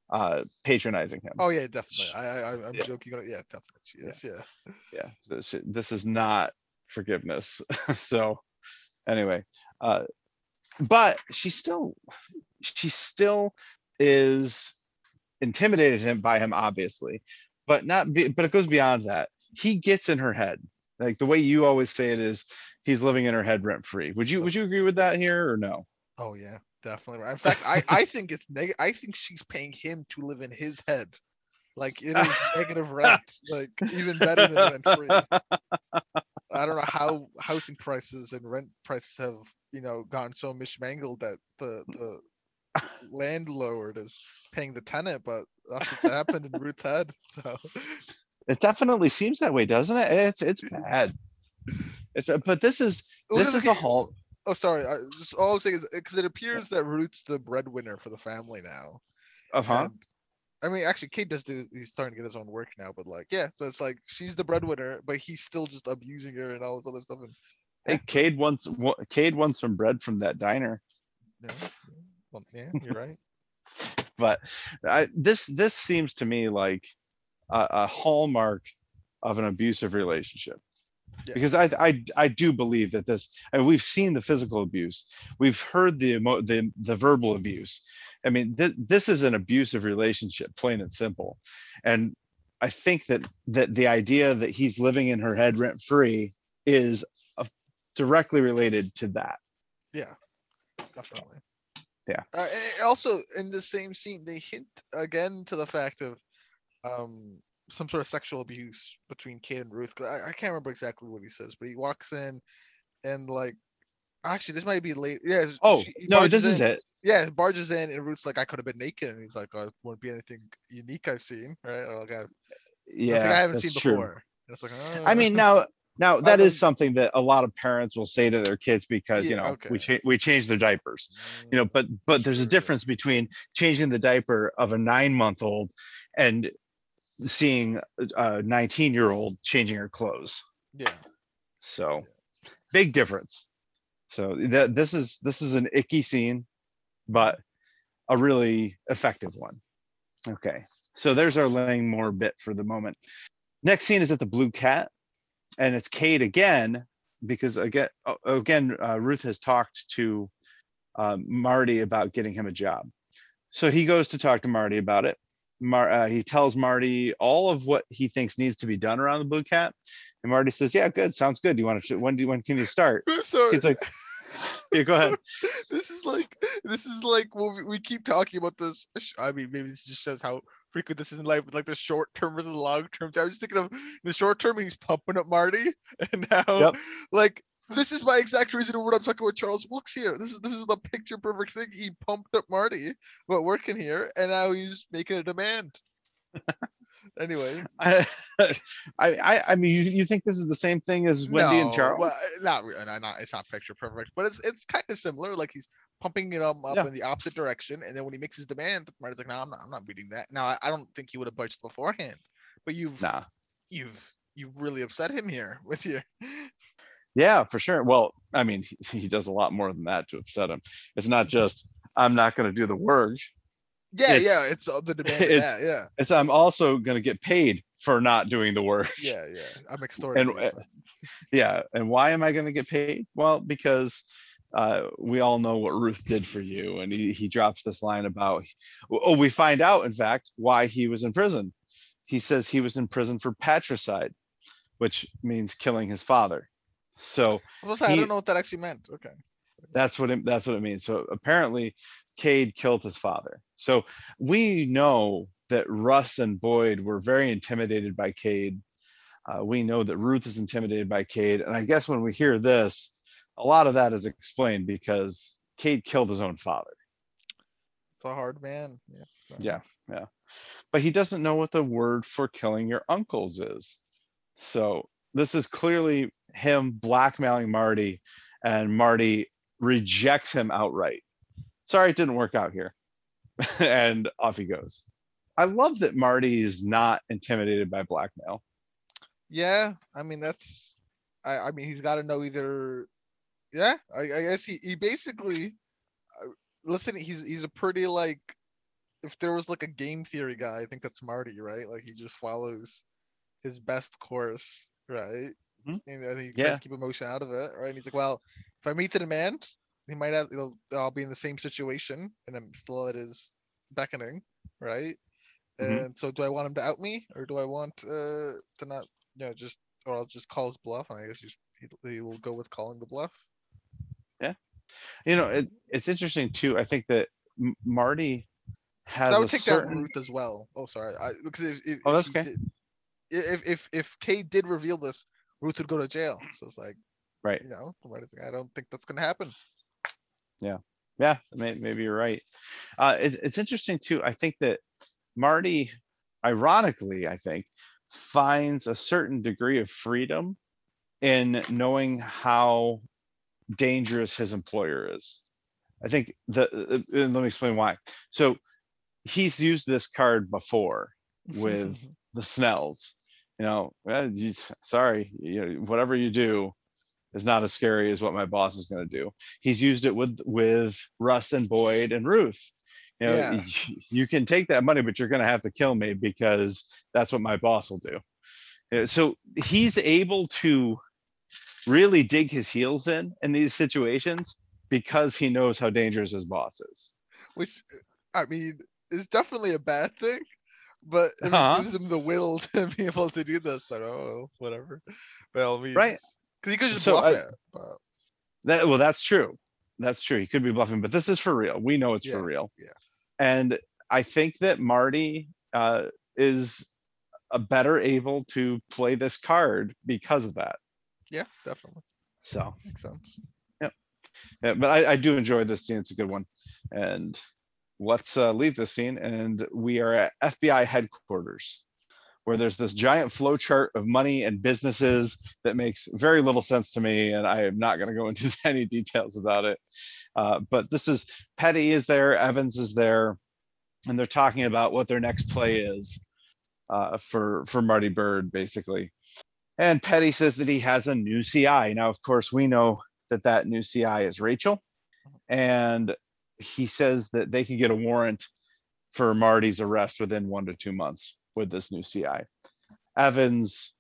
uh, patronizing him. Oh yeah, definitely. I, I I'm Yeah. joking. Yeah, definitely. She is. Yeah. Yeah, this this is not forgiveness. *laughs* so anyway, uh, but she still she still is intimidated him by him, obviously, but not. Be, but it goes beyond that. He gets in her head. Like the way you always say it is, he's living in her head rent free. Would you would you agree with that here or no? Oh yeah, definitely. In fact, I I think it's negative. I think she's paying him to live in his head. Like it is *laughs* negative rent. Like even better than rent free. I don't know how housing prices and rent prices have you know gone so mishmangled that the the landlord is paying the tenant, but that's what's happened in Ruth's head. So It definitely seems that way, doesn't it? It's it's bad. It's bad. but this is this is the whole. Oh, sorry. I, just all I'm saying is because it appears that Ruth's the breadwinner for the family now. Uh huh. I mean, actually, Cade does do. He's starting to get his own work now, but like, yeah. So it's like she's the breadwinner, but he's still just abusing her and all this other stuff. And Hey, Cade wants wa- Cade wants some bread from that diner. yeah, well, yeah, you're right. *laughs* but I, this this seems to me like a, a hallmark of an abusive relationship Yeah. because I, I I do believe that this and we've seen the physical abuse we've heard the emo, the the verbal abuse I mean th- this is an abusive relationship plain and simple and I think that that the idea that he's living in her head rent free is uh, directly related to that Yeah, Definitely. Yeah. Uh, also, in the same scene, they hint again to the fact of um some sort of sexual abuse between Cade and Ruth. I, I can't remember exactly what he says, but he walks in and like. Actually, this might be late. Yeah. oh she- no this is it yeah, barges in and Ruth's like, I could have been naked, and he's like, oh, it won't be anything unique I've seen, right? Or like I've, yeah, I haven't seen true. before. Like, I "Oh." mean, now, now *laughs* that is something that a lot of parents will say to their kids because you Yeah, know we okay. change we change their diapers, you know. Mm, But but there's a difference between changing the diaper of a nine month old and seeing a 19 year old changing her clothes. Yeah. So big difference. So that this is this is an icky scene, but a really effective one. Okay, so there's our Langmore bit for the moment. Next scene is at the Blue Cat, and it's Cade again because again again uh, Ruth has talked to uh, Marty about getting him a job. So he goes to talk to Marty about it. Mar- uh, he tells Marty all of what he thinks needs to be done around the Blue Cat, and Marty says, "Yeah, good, sounds good. Do you want to? When do you, when can you start?" *laughs* So He's like, *laughs* "Yeah, go ahead." this is like this is like when we, we keep talking about this. I mean, maybe this just shows how frequent this is in life, but like the short term versus the long term. I was just thinking of the short term, he's pumping up Marty, *laughs* and now Yep. like this is my exact reason what I'm talking about Charles Wilkes here. This is this is the picture perfect thing. He pumped up Marty about working here, and now he's making a demand. *laughs* anyway, *laughs* I, I, I mean, you, you think this is the same thing as Wendy and Charles? Well, uh, not, re- no, not it's not picture perfect, but it's it's kind of similar. Like he's pumping it um, up Yeah. in the opposite direction, and then when he makes his demand, Marty's like, "No, I'm not. I'm not beating that." Now, I, I don't think he would have budged beforehand, but you've nah. you've you've really upset him here with your Yeah, for sure. Well, I mean, he, he does a lot more than that to upset him. It's not just I'm not going to do the work. yeah It's- yeah. It's uh, the demand. *laughs* it's- that, yeah It's I'm also going to get paid for not doing the work. yeah yeah. I'm extorting. And, but- Yeah. And why am I going to get paid? Well, because uh, we all know what Ruth did for you. And he, he drops this line about, oh, we find out, in fact, why he was in prison. He says he was in prison for patricide, which means killing his father. So I like, I he- don't know what that actually meant. Okay. that's what it, that's what it means. So apparently, Cade killed his father. So we know that Russ and Boyd were very intimidated by Cade. Uh, we know that Ruth is intimidated by Cade, and I guess when we hear this, a lot of that is explained because Cade killed his own father. It's a hard man. Yeah. Yeah, yeah. But he doesn't know what the word for killing your uncles is. So this is clearly him blackmailing Marty, and Marty rejects him outright. Sorry, it didn't work out here. *laughs* and off he goes. I love that Marty is not intimidated by blackmail. Yeah, I mean that's. I I mean he's got to know either. Yeah, I, I guess he he basically. Uh, listen, he's he's a pretty like. If there was like a game theory guy, I think that's Marty, right? Like he just follows his best course, right? Mhm. And I think he Yeah. tries to keep emotion out of it, right? And he's like, well, if I meet the demand, he might have. He'll, I'll be in the same situation, and I'm still at his beckoning, right? Mhm. And so, do I want him to out me, or do I want uh, to not you know, just or I'll just call his bluff, and I guess you he, he will go with calling the bluff. Yeah, you know, it, it's interesting too. I think that M- Marty has I a would take that certain. route as well. Oh, sorry, I, because if if, Oh, that's he okay. did- if if if Cade did reveal this, Ruth would go to jail. So it's like Right. you know, I don't think that's gonna happen. Yeah, may, maybe you're right. Uh, it, it's interesting too. I think that Marty, ironically, I think, finds a certain degree of freedom in knowing how dangerous his employer is. I think the, uh, and let me explain why. So he's used this card before *laughs* with the Snells. You know, "Eh, sorry, you know, whatever you do is not as scary as what my boss is going to do. He's used it with with Russ and Boyd and Ruth. You know, Yeah. you can take that money, but you're going to have to kill me because that's what my boss will do. You know, So he's able to really dig his heels in in these situations because he knows how dangerous his boss is. which I mean is definitely a bad thing, but if Uh-huh. it gives him the will *laughs* to be able to do this, then oh whatever. By all means, Right. Because he could just So bluff I- it. But That well, that's true. That's true. He could be bluffing, but this is for real. We know it's Yeah, for real. yeah. And I think that Marty uh, is a better able to play this card because of that. yeah, definitely So, makes sense. yeah, but I, I do enjoy this scene. It's a good one. And let's uh, leave this scene. And we are at FBI headquarters, where there's this giant flow chart of money and businesses that makes very little sense to me. And I am not going to go into *laughs* any details about it. Uh, but this is Petty is there, Evans is there, and they're talking about what their next play is. uh, for for Marty Byrde basically. And Petty says that he has a new CI. Now, of course, we know that that new CI is Rachel, and he says that they can get a warrant for Marty's arrest within one to two months with this new CI. Evans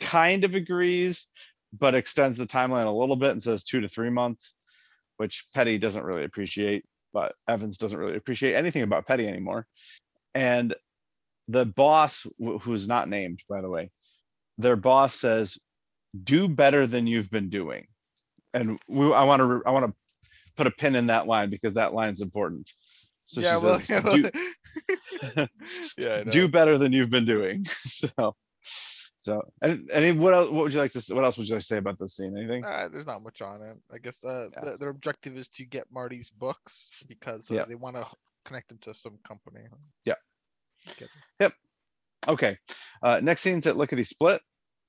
kind of agrees, but extends the timeline a little bit and says two to three months, which Petty doesn't really appreciate, but Evans doesn't really appreciate anything about Petty anymore. And the boss, who's not named, by the way, their boss says, "Do better than you've been doing." And we, I want to, I want to put a pin in that line because that line's important. So yeah, well, says, *laughs* *laughs* yeah, well, "Do- yeah, do better than you've been doing. *laughs* So, so, and, and what else, what would you like to, s- what else would you like to say about this scene? Anything? Uh, there's not much on it. I guess uh, Yeah. the, their objective is to get Marty's books because uh, they want to connect them to some company. Yeah. Yep. Okay. Uh, next scene's at Lickety Split,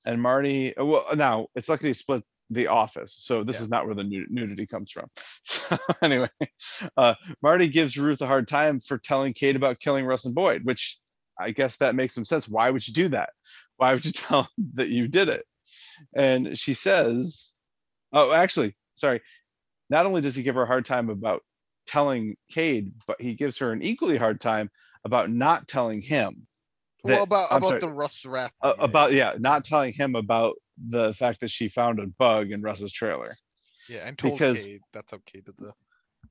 and Marty. uh, Well, now it's Lickety Split, the office. So this Yeah. is not where the nudity comes from. *laughs* So anyway, uh, Marty gives Ruth a hard time for telling Cade about killing Russ and Boyd, which I guess that makes some sense. Why would you do that? Why would you *laughs* tell that you did it? And she says, "Oh, actually, sorry. Not only does he give her a hard time about telling Cade, but he gives her an equally hard time about not telling him." well, about I'm about sorry, the Russ rap. uh, about yeah, not telling him about the fact that she found a bug in Russ's trailer. yeah, and told because- that's how Cade did the.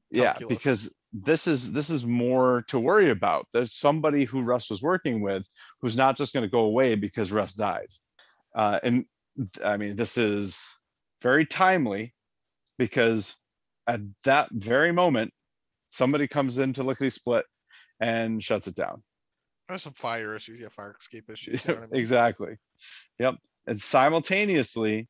Yeah, Calculus. because this is this is more to worry about. There's somebody who Russ was working with who's not just going to go away because Russ died. Uh, and I mean, this is very timely because at that very moment, somebody comes into Lickety Split and shuts it down. There's some fire issues. Yeah, fire escape issues. you know *laughs* I mean? exactly. Yep. And simultaneously,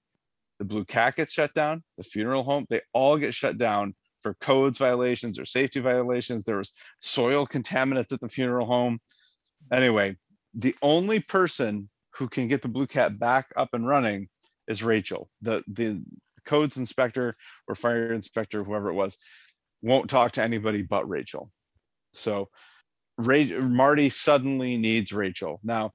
the Blue Cat gets shut down, the funeral home, they all get shut down for codes violations or safety violations. There was soil contaminants at the funeral home. Anyway, the only person who can get the Blue Cat back up and running is Rachel. The the codes inspector or fire inspector, whoever it was, won't talk to anybody but Rachel. So Ray, Marty suddenly needs Rachel. Now,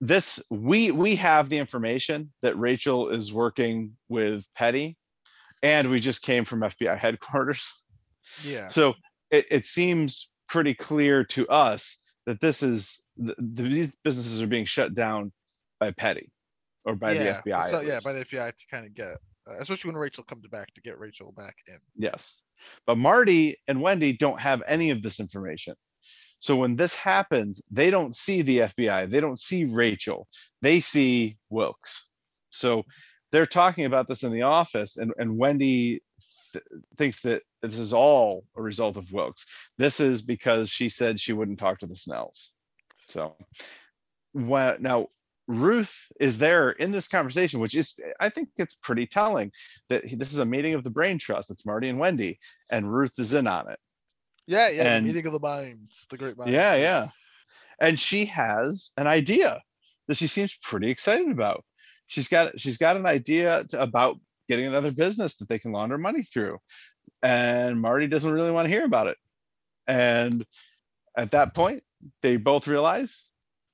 this we we have the information that Rachel is working with Petty, and we just came from FBI headquarters. Yeah. So it, it seems pretty clear to us that this is th- th- these businesses are being shut down by Petty or by yeah, the FBI. So, yeah, least. by the FBI to kind of get, uh, especially when Rachel comes back to get Rachel back in. Yes. But Marty and Wendy don't have any of this information. So when this happens, they don't see the FBI, they don't see Rachel, they see Wilkes. So they're talking about this in the office, and, and Wendy th- thinks that this is all a result of Wilkes. This is because she said she wouldn't talk to the Snells. So when, now Ruth is there in this conversation, which is, I think it's pretty telling that he- this is a meeting of the brain trust. It's Marty and Wendy, and Ruth is in on it. Yeah, yeah. And- the meeting of the minds, the great minds. Yeah, yeah. And she has an idea that she seems pretty excited about. She's got she's got an idea to, about getting another business that they can launder money through. And Marty doesn't really want to hear about it. And at that point, they both realize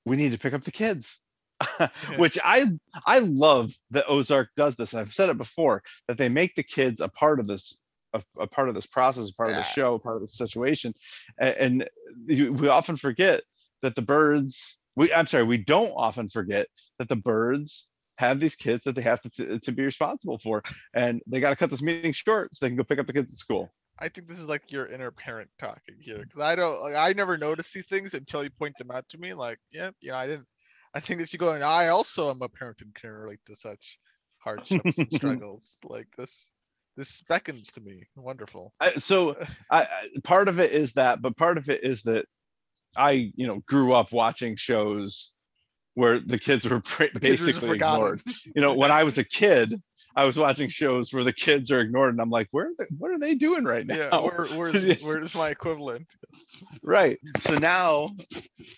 we need to pick up the kids. *laughs* Which I I love that Ozark does this. I've said it before that they make the kids a part of this a, a part of this process, a part of the show, a part of the situation. A- And, we often forget that the Byrdes we I'm sorry, we don't often forget that the Byrdes have these kids that they have to, to be responsible for. And they got to cut this meeting short so they can go pick up the kids at school. I think this is like your inner parent talking here because I don't like I never noticed these things until you point them out to me. Like, yeah, you know, I didn't. I think that you go and I also am a parent and can relate to such hardships and *laughs* struggles. Like this, this beckons to me. Wonderful. I, so *laughs* I, part of it is that, but part of it is that I, you know, grew up watching shows where the kids were pra- *laughs* The kids basically ignored. You know, when I was a *laughs* kid, I was watching shows where the kids are ignored, and I'm like, where, are they, what are they doing right now? Yeah, where, where's where's my equivalent? right. So now,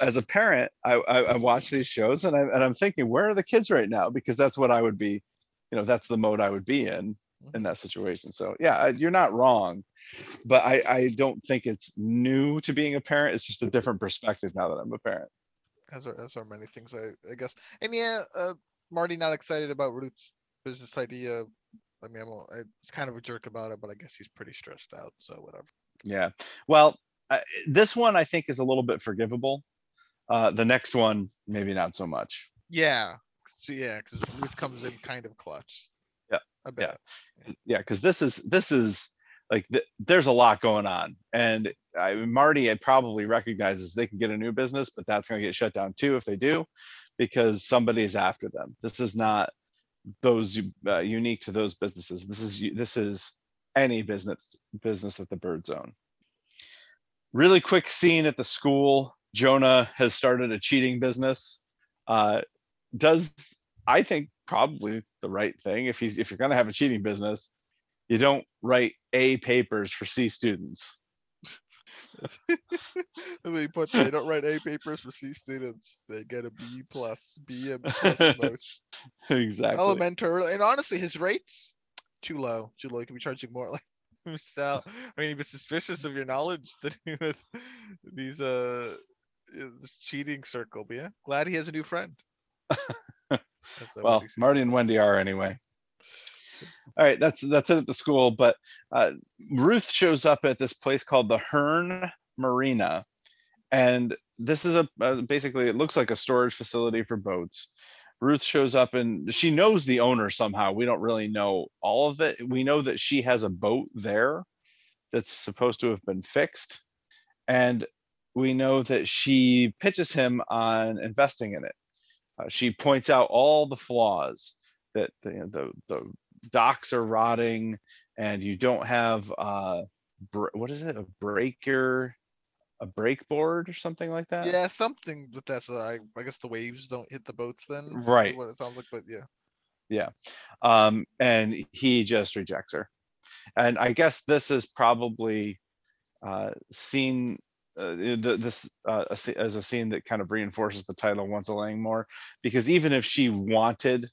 as a parent, I, I, I watch these shows, and I and I'm thinking, where are the kids right now? Because that's what I would be, you know, that's the mode I would be in in that situation. So yeah, you're not wrong, but I I don't think it's new to being a parent. It's just a different perspective now that I'm a parent. as are as are many things I, I guess. And yeah, uh, Marty not excited about Ruth's business idea. I mean, I'm, a- I was kind of a jerk about it, but I guess he's pretty stressed out. So whatever. Yeah. Well, uh, this one I think is a little bit forgivable. Uh, the next one, maybe not so much. Yeah. So yeah, because Ruth comes in kind of clutch. Yeah, I yeah. bet. Yeah, because this is this is like th- there's a lot going on, and I, Marty I probably recognizes they can get a new business, but that's going to get shut down too if they do, because somebody's after them. This is not those uh, unique to those businesses. This is this is any business business at the Bird Zone. Really quick scene at the school. Jonah has started a cheating business. Uh, does I think probably the right thing if he's if you're going to have a cheating business, you don't write A papers for C students. *laughs* They put they don't write A papers for C students. They get a B plus, B and plus *laughs* most. exactly. Elementary, and honestly, his rates too low. Too low. You could be charging more. *laughs* Like Sal, I mean, you'd be suspicious of your knowledge that do with these uh uh, this cheating circle. But yeah, glad he has a new friend. Well. Marty and Wendy are anyway. All right, that's that's it at the school. But uh, Ruth shows up at this place called the Hearn Marina, and this is a uh, basically it looks like a storage facility for boats. Ruth shows up and she knows the owner somehow. We don't really know all of it. We know that she has a boat there that's supposed to have been fixed, and we know that she pitches him on investing in it. Uh, she points out all the flaws that the, the the docks are rotting and you don't have uh br- what is it a breaker a break board or something like that yeah, something with that. So I, I guess the waves don't hit the boats then. is Right. What it sounds like, but yeah. um and he just rejects her and i guess this is probably uh seen uh, the, this uh, a as a scene that kind of reinforces the title once a Langmore because even if she wanted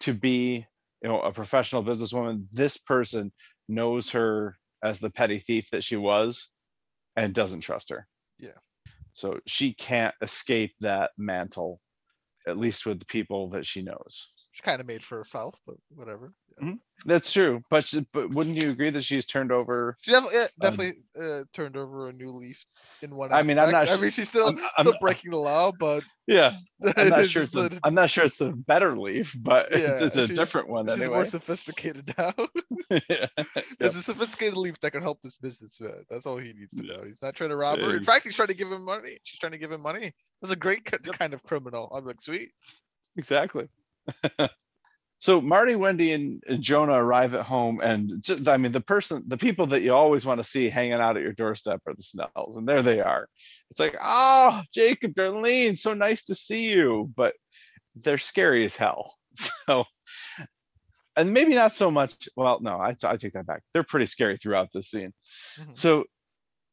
to be you know a professional businesswoman this person knows her as the petty thief that she was and doesn't trust her Yeah. so she can't escape that mantle at least with the people that she knows She's kind of made for herself, but whatever. Yeah. that's true but she, but wouldn't you agree that she's turned over She definitely, yeah, Um, definitely uh, turned over a new leaf in one. I mean, I'm not. I mean, she's still I'm- I'm still not- breaking the law, but yeah *laughs* i'm not sure it's a, i'm not sure it's a better leaf but *laughs* it's, Yeah, it's a different one she's anyway more sophisticated *laughs* now. Yeah. It's a sophisticated leaf that can help this businessman. That's all he needs to know. He's not trying to rob her. In fact, he's trying to give him money. She's trying to give him money. That's a great ki- kind of criminal. I'm like, sweet. exactly *laughs* so marty wendy and jonah arrive at home and just i mean the person the people that you always want to see hanging out at your doorstep are the snells and there they are it's like oh jacob darlene so nice to see you but they're scary as hell *laughs* so and maybe not so much well no i, I take that back they're pretty scary throughout this scene Mhm. so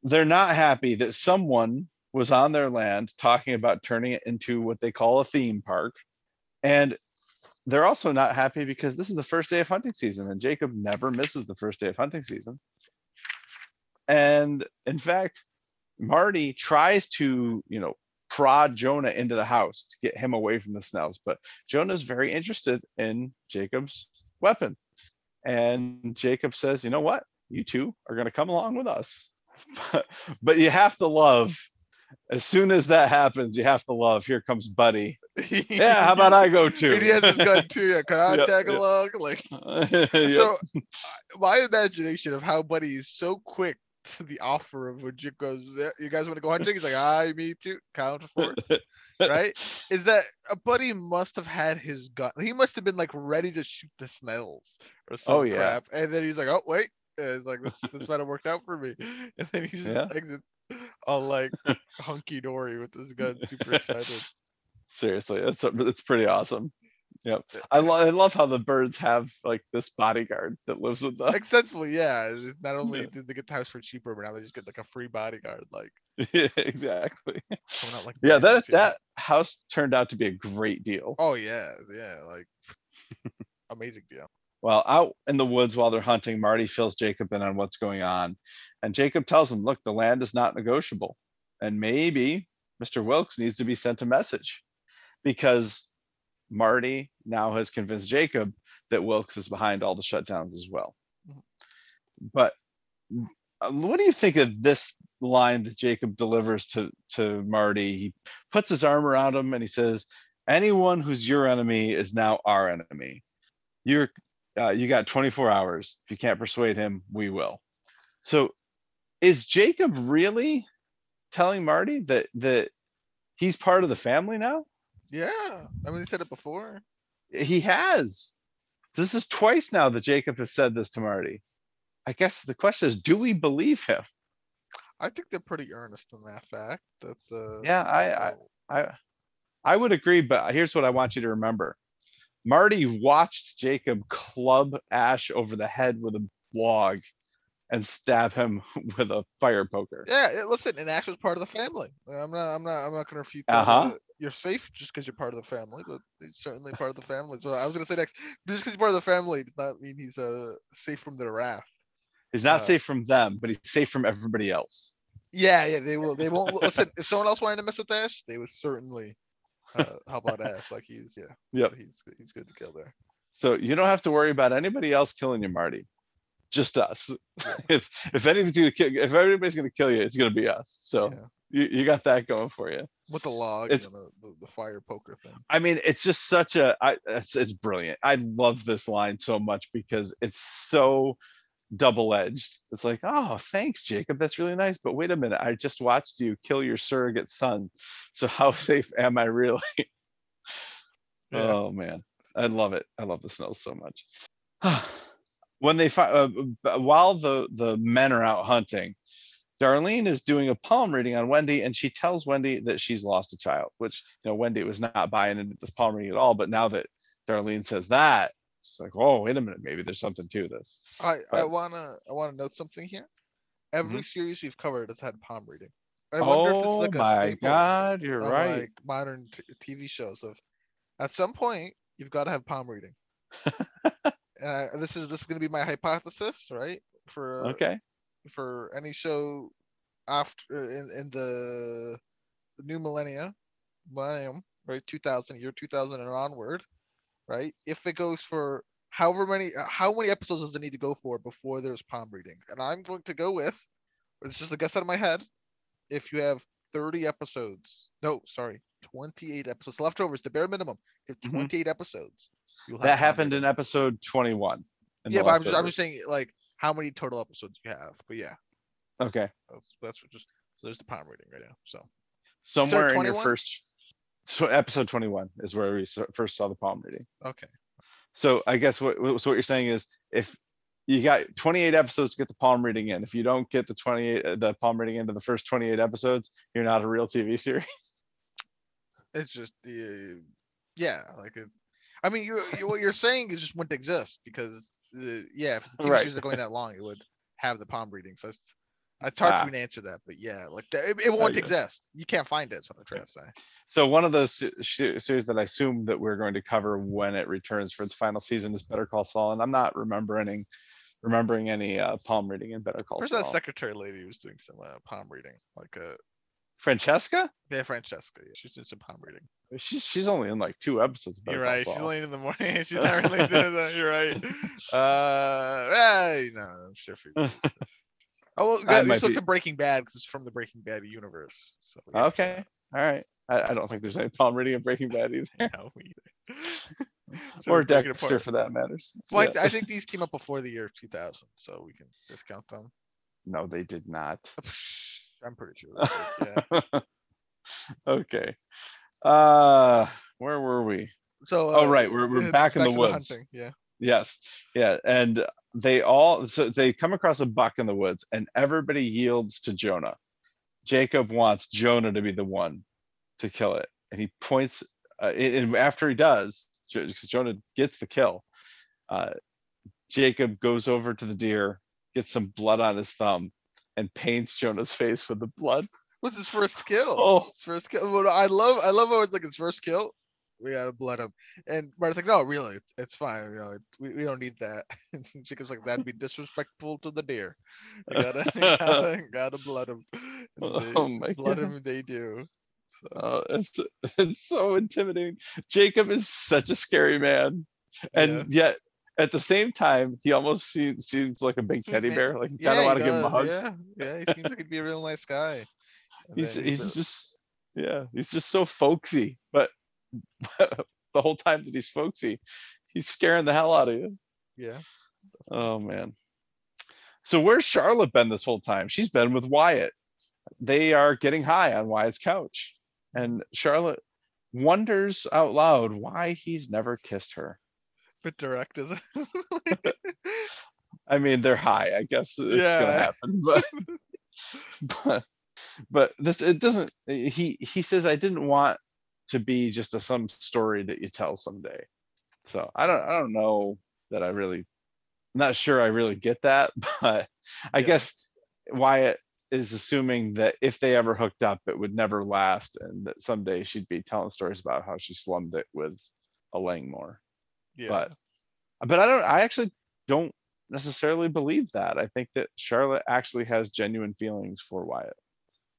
they're not happy that someone was on their land talking about turning it into what they call a theme park. And they're also not happy because this is the first day of hunting season and Jacob never misses the first day of hunting season. And in fact, Marty tries to, you know, prod Jonah into the house to get him away from the Snells, but Jonah's very interested in Jacob's weapon. And Jacob says, you know what? You two are going to come along with us. *laughs* But you have to love, as soon as that happens, you have to love, here comes Buddy. *laughs* Yeah, how about I go too? He has his gun too. Yeah, can I *laughs* Yep, tag yep. along? Like, *laughs* Yep. so uh, my imagination of how Buddy is so quick to the offer of when goes, you guys want to go hunting? He's like, I, me too. Count for four. right? Is that a buddy must have had his gun? He must have been like ready to shoot the Snells or some Oh, yeah. crap, and then he's like, "Oh wait," and it's like this this might have worked out for me, and then he just Yeah. exits all like *laughs* hunky dory with his gun, super excited. *laughs* Seriously, it's it's pretty awesome. Yep. I, lo- I love how the Byrdes have like this bodyguard that lives with them. Extensively, yeah. it's Not *laughs* only Yeah. did they get the house for cheaper, but now they just get like a free bodyguard, like Yeah, exactly. coming out like Yeah, that bandits, that house turned out to be a great deal. Oh yeah, yeah, like amazing deal. Well, out in the woods while they're hunting, Marty fills Jacob in on what's going on. And Jacob tells him, look, the land is not negotiable. And maybe Mr. Wilkes needs to be sent a message because Marty now has convinced Jacob that Wilkes is behind all the shutdowns as well. Mhm. But uh, what do you think of this line that Jacob delivers to to Marty? He puts his arm around him and he says, "Anyone who's your enemy is now our enemy. You're uh, you got 24 hours. If you can't persuade him, we will." So, is Jacob really telling Marty that that he's part of the family now? Yeah, I mean, he said it before. He has. This is twice now that Jacob has said this to Marty. I guess the question is, do we believe him? I think they're pretty earnest in that fact that the. Yeah, I- I I would agree, but here's what I want you to remember. Marty watched Jacob club Ash over the head with a log and stab him *laughs* with a fire poker. Yeah, listen, and Ash was part of the family. I'm not, I'm not, I'm not gonna refute that. Uh-huh. uh, You're safe just because you're part of the family, but he's certainly part of the family. So I was gonna say next, just because he's part of the family does not mean he's uh safe from their wrath. He's not Uh, safe from them, but he's safe from everybody else. Yeah, yeah, they will. They won't listen. If someone else wanted to mess with Ash, they would certainly uh, help out Ash. Like he's yeah, Yep. he's he's good to kill there. So you don't have to worry about anybody else killing you, Marty. Just us. *laughs* if if anybody's gonna kill, if everybody's gonna kill you, it's gonna be us. So Yeah. you, you got that going for you. With the log It's- and the, the, the fire poker thing. I mean, it's just such a, I, it's, it's brilliant. I love this line so much because it's so double-edged. It's like, oh, thanks, Jacob. That's really nice. But wait a minute, I just watched you kill your surrogate son. So how *laughs* safe am I really? Yeah. Oh man, I love it. I love the snow so much. *sighs* when they find, uh, while the the men are out hunting, Darlene is doing a palm reading on Wendy, and she tells Wendy that she's lost a child. Which you know, Wendy was not buying into this palm reading at all. But now that Darlene says that, it's like, oh, wait a minute, maybe there's something to this. I I wanna I wanna note something here. Every Mhm. series we've covered has had palm reading. I wonder if this is Oh like a my staple God, you're right. like modern t- TV shows of at some point you've got to have palm reading. *laughs* uh, this is this is gonna be my hypothesis, right? For uh, Okay. for any show after in, in the new millennia, millennium, right? 2000, year 2000 and onward, right? If it goes for however many, uh, how many episodes does it need to go for before there's palm reading? And I'm going to go with, it's just a guess out of my head, if you have 30 episodes, no, sorry, 28 episodes, leftovers, the bare minimum, if Mhm. 28 episodes. you'll have That happened reading. in episode 21. in Yeah, but I'm just, I'm just saying, like, how many total episodes you have. But yeah, Okay. that's, that's just, so there's the palm reading right now. So. Somewhere in your first, so episode 21 is where we first saw the palm reading. Okay. So I guess what so what you're saying is if you got 28 episodes to get the palm reading in, if you don't get the 28 uh, the palm reading into the first 28 episodes, you're not a real TV *laughs* series. It's just uh, yeah, like it. I mean, you, you what you're saying is just wouldn't exist because uh, yeah, if the TV Right. series are going that long, it would have the palm readings. That's it's hard Ah. for me to answer that, but yeah, like it, it won't Okay. exist. You can't find it. Is what I'm trying to say. So one of those se- se- series that I assume that we're going to cover when it returns for its final season is Better Call Saul, and I'm not remembering remembering any uh, palm reading in Better Call Where's Saul. that secretary lady who was doing some uh, palm reading? Like uh, Francesca? yeah, Francesca. Yeah, she's doing some palm reading. She's she's only in like two episodes. Of You're Call right. She's only in the morning. *laughs* She's not really *laughs* doing that. You're right. Uh, hey, no, I'm sure. *laughs* Oh, well, I we just be- to Breaking Bad because it's from the Breaking Bad universe. So we- Okay. All right. I, I don't think there's any palm reading in Breaking Bad either, *laughs* No, either. *laughs* So or we break it Dexter for that matter. Well, I, th- I think *laughs* these came up before the year 2000, so we can discount them. No, they did not. I'm pretty sure. did, Yeah. okay. Uh, where were we? So. Oh, uh, right. We're, we're uh, back in the woods. hunting, Yeah. Yes. Yeah. And they all, so they come across a buck in the woods and everybody yields to Jonah. Jacob wants Jonah to be the one to kill it. And he points, uh, and after he does, because Jonah gets the kill, uh, Jacob goes over to the deer, gets some blood on his thumb, and paints Jonah's face with the blood. What's his first kill? Oh. His first kill. I love, I love how it's like his first kill. We gotta blood him, and Marty's like, "No, really, it's, it's fine. You know, it, we, we don't need that." *laughs* And Jacob's like, "That'd be disrespectful to the deer. You gotta, *laughs* gotta, *laughs* gotta blood him. Oh my blood God. him. They do. Oh, it's it's so intimidating. Jacob is such a scary man, and yet at the same time, he almost fe- seems like a big teddy bear. Like you Yeah, kind of want to give him a hug. Yeah, yeah, he seems like he'd be a real nice guy. And He's he's just yeah, he's just so folksy. But *laughs* the whole time that he's folksy, he's scaring the hell out of you. yeah. Oh man. So where's Charlotte been this whole time? She's been with Wyatt. They are getting high on Wyatt's couch. And Charlotte wonders out loud why he's never kissed her. Bit direct, is it? *laughs* I mean, they're high. I guess it's gonna happen, but *laughs* but but this it doesn't. He he says I didn't want to be just a some story that you tell someday. So I don't I don't know that I really I'm not sure I really get that, *laughs* but I Yeah. guess Wyatt is assuming that if they ever hooked up, it would never last, and that someday she'd be telling stories about how she slummed it with a Langmore yeah. but but I don't I actually don't necessarily believe that. I think that Charlotte actually has genuine feelings for Wyatt.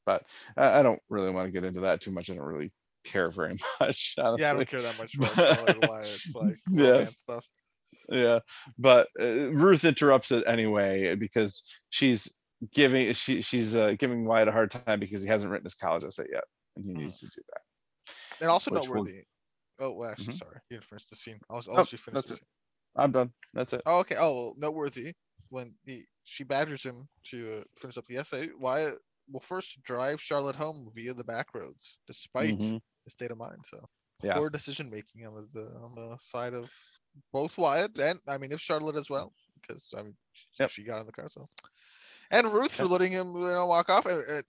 But I, I don't really want to get into that too much. I don't really care very *laughs* much. Honestly. yeah, I don't care that much about Charlotte and Wyatt. It's like *laughs* Yeah. stuff. Yeah. But uh, Ruth interrupts it anyway because she's giving she she's uh, giving Wyatt a hard time because he hasn't written his college essay yet and he Mhm. needs to do that. And also Which will- noteworthy. Oh, well, actually, Mhm. sorry, you didn't finish the scene. I'll, Oh, I'll let you finish that's the it. scene. I'm done. That's it. Oh, okay. Oh, well, noteworthy when he she badgers him to uh, finish up the essay. Wyatt will first drive Charlotte home via the back roads, despite Mhm. His state of mind. So Yeah. poor decision making on the on the side of both Wyatt and I mean if Charlotte as well because I mean she, Yep. she got in the car so and Ruth for Yep. letting him you know walk off. And, and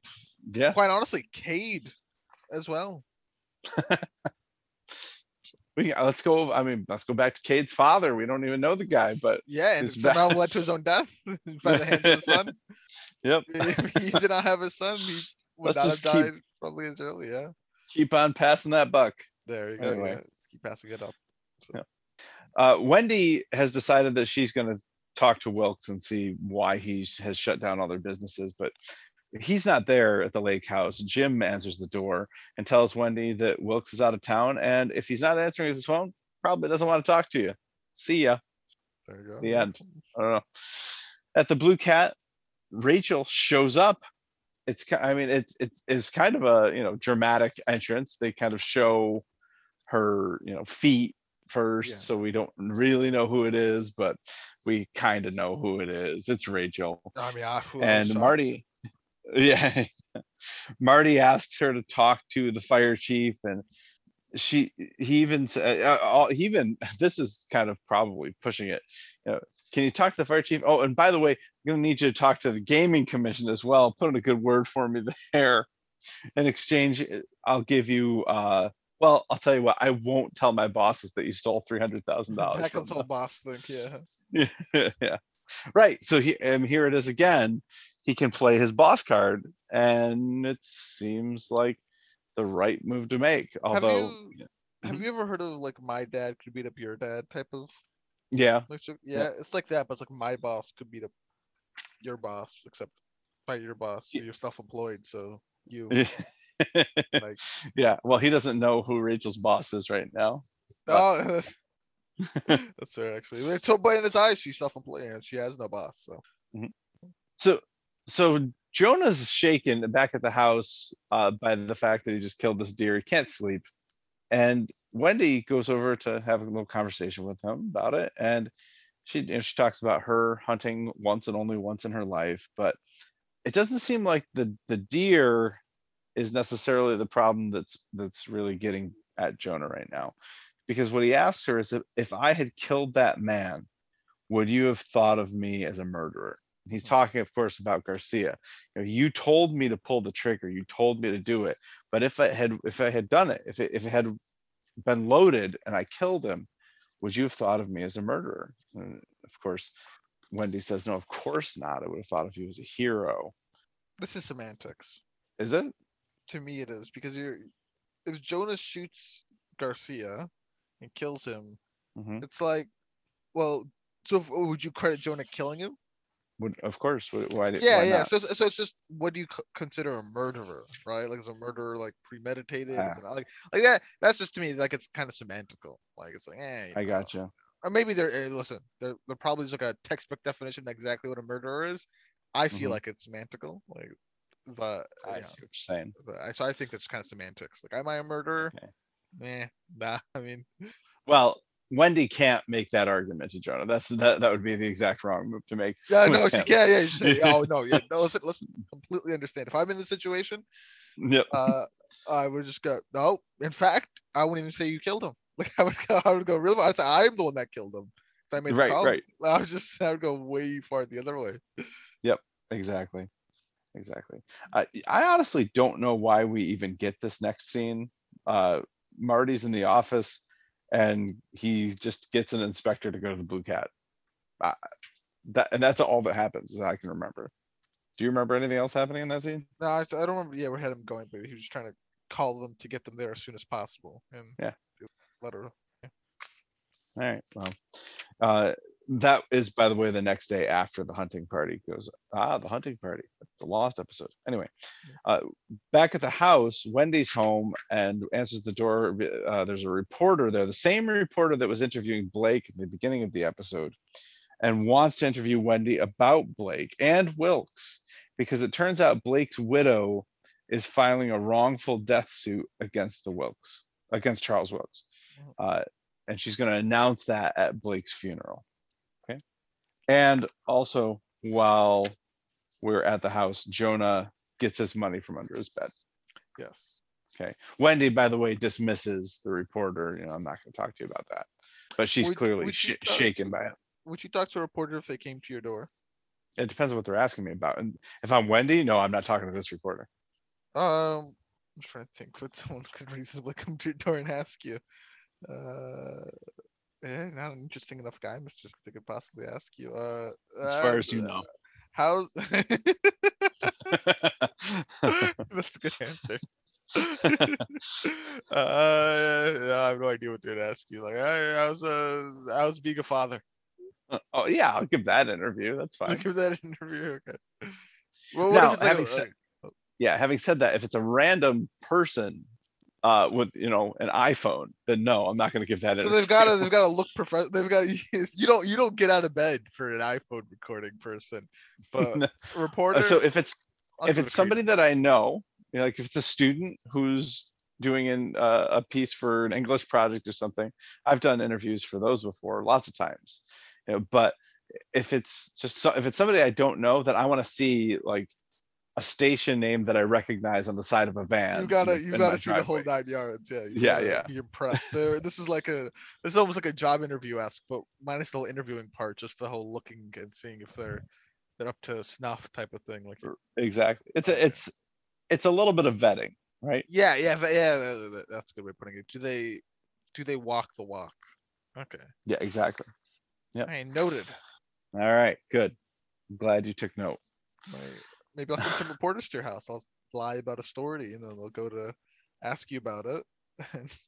Yeah. quite honestly, Cade as well. *laughs* We, uh, let's go. I mean, let's go back to Cade's father. We don't even know the guy, but Yeah, and somehow led to his own death *laughs* by the hands of his son. *laughs* Yep. if he did not have a son, he would Let's not have keep- died probably as early. Yeah. Keep on passing that buck. There you go. Anyway. Yeah. Let's keep passing it up. So, Uh, Wendy has decided that she's going to talk to Wilkes and see why he has shut down all their businesses, but he's not there at the lake house. Jim answers the door and tells Wendy that Wilkes is out of town, and if he's not answering his phone, probably doesn't want to talk to you. See ya. there you go. The end. I don't know. At the Blue Cat, Rachel shows up. It's I mean it's it's it's kind of a you know dramatic entrance. They kind of show her you know feet first, Yeah. so we don't really know who it is, but we kind of know who it is. It's Rachel I mean, I, and. Marty. *laughs* Yeah, *laughs* Marty asks her to talk to the fire chief, and she he even uh, uh, he even *laughs* this is kind of probably pushing it. You know, can you talk to the fire chief? Oh, and by the way, I'm gonna need you to talk to the gaming commission as well. Put in a good word for me *laughs* there. In exchange, I'll give you. uh Well, I'll tell you what. I won't tell my bosses that you stole three hundred thousand dollars. Back whole boss thing. Yeah. yeah *laughs* yeah, right so he and here it is again he can play his boss card and it seems like the right move to make although you- Have you ever heard of like my dad could beat up your dad type of yeah like so- yeah, it's like that, but it's like my boss could be up your boss, except by your boss, Yeah. you're self-employed, so you *laughs* like yeah well he doesn't know who rachel's boss is right now oh *laughs* that's, that's her actually. So but in his eyes, she's self-employed and she has no boss. So so so jonah's shaken back at the house uh, by the fact that he just killed this deer he can't sleep and wendy goes over to have a little conversation with him about it and she you know, she talks about her hunting once and only once in her life but it doesn't seem like the the deer is necessarily the problem that's that's really getting at jonah right now. Because what he asks her is if, if i had killed that man would you have thought of me as a murderer? He's talking of course about garcia. You know you told me to pull the trigger. You told me to do it. But if i had if i had done it if it, if it had been loaded and i killed him would you have thought of me as a murderer and of course wendy says no of course not i would have thought of you as a hero this is semantics. is it To me, it is because you're if Jonas shoots Garcia and kills him, Mhm. it's like, well, so if, would you credit Jonah killing him? Would, of course, wh- why? did- Yeah, why yeah. not? So, it's- so it's just what do you c- consider a murderer, right? Like is a murderer like premeditated? Ah. it like like that? That's just to me like it's kind of semantical. Like it's like, eh. I got you. Or maybe they're eh, listen. They're, they're probably just like a textbook definition exactly what a murderer is. I feel Mhm. like it's semantical, like, but I see what you're saying. but I, so I think that's kind of semantics. Like, am I a murderer? Okay. Eh, nah. *laughs* I mean, Well, Wendy can't make that argument to Jonah. That's that. That would be the exact wrong move to make. yeah, no, she can't. Yeah, you say, oh no, yeah, *laughs* no. Listen, listen. Completely understand. If I'm in the situation, Yep. uh, I would just go, no. In fact, I wouldn't even say you killed him. *laughs* Like I would go, I would go real far. I'd say I'm the one that killed him. I made the Right, call. right. *laughs* I would just, I would go way far the other way. Yep, exactly. Exactly. I I honestly don't know why we even get this next scene. Uh, Marty's in the office, and he just gets an inspector to go to the Blue Cat. Uh, that and that's all that happens that I can remember. Do you remember anything else happening in that scene? No, I, I don't remember. Yeah, we had him going, but he was just trying to call them to get them there as soon as possible. And Yeah. let her. All right. Well, uh, that is, by the way, the next day after the hunting party goes. Ah, the hunting party. That's the lost episode. Anyway, uh, back at the house, Wendy's home and answers the door. Uh, there's a reporter there, the same reporter that was interviewing Blake at the beginning of the episode, and wants to interview Wendy about Blake and Wilkes because it turns out Blake's widow is filing a wrongful death suit against the Wilkes, against Charles Wilkes. Uh, and she's going to announce that at Blake's funeral. And also, while we're at the house, Jonah gets his money from under his bed. Yes. Okay. Wendy, by the way, dismisses the reporter. You know, I'm not going to talk to you about that, but she's Would- clearly would sh- you talk shaken by it. Would you talk to a reporter if they came to your door? It depends on what they're asking me about. And if I'm Wendy, no, I'm not talking to this reporter. Um, I'm trying to think what someone could reasonably come to your door and ask you. Uh, eh, not an interesting enough guy, Mister. They could possibly ask you. Uh, As far uh, as you know. how's *laughs* *laughs* that's a good answer. *laughs* uh, I have no idea what they'd ask you. Like, hey, how's uh, how's being a father? oh yeah, I'll give that interview. That's fine. I'll Give that interview. Okay. Well, what Now, if it's like having a- said- yeah having said that if it's a random person uh with you know an iphone then no i'm not going to give that So they've got to they've got to look professional. They've got *laughs* you don't you don't get out of bed for an iPhone recording person, but *laughs* No. reporter. Uh, so if it's I'll if it's somebody that i know you know, like if it's a student who's doing an, uh, a piece for an english project or something i've done interviews for those before lots of times you know, but if it's just so, if it's somebody i don't know that i want to see like a station name that i recognize on the side of a van you gotta you gotta see the whole nine yards. Yeah. you Yeah, gotta yeah. Be impressed. There, this is like a this is almost like a job interview ask, but minus the whole interviewing part, just the whole looking and seeing if they're they're up to snuff type of thing. Like exactly it's a it's it's a little bit of vetting right yeah, yeah, yeah. that- that- That's a good way of putting it. Do they do they walk the walk? Okay. yeah exactly Yeah. I noted. all right good I'm glad you took note Right. Maybe I'll send some reporters to your house. I'll lie about a story, and then they'll go to ask you about it. *laughs*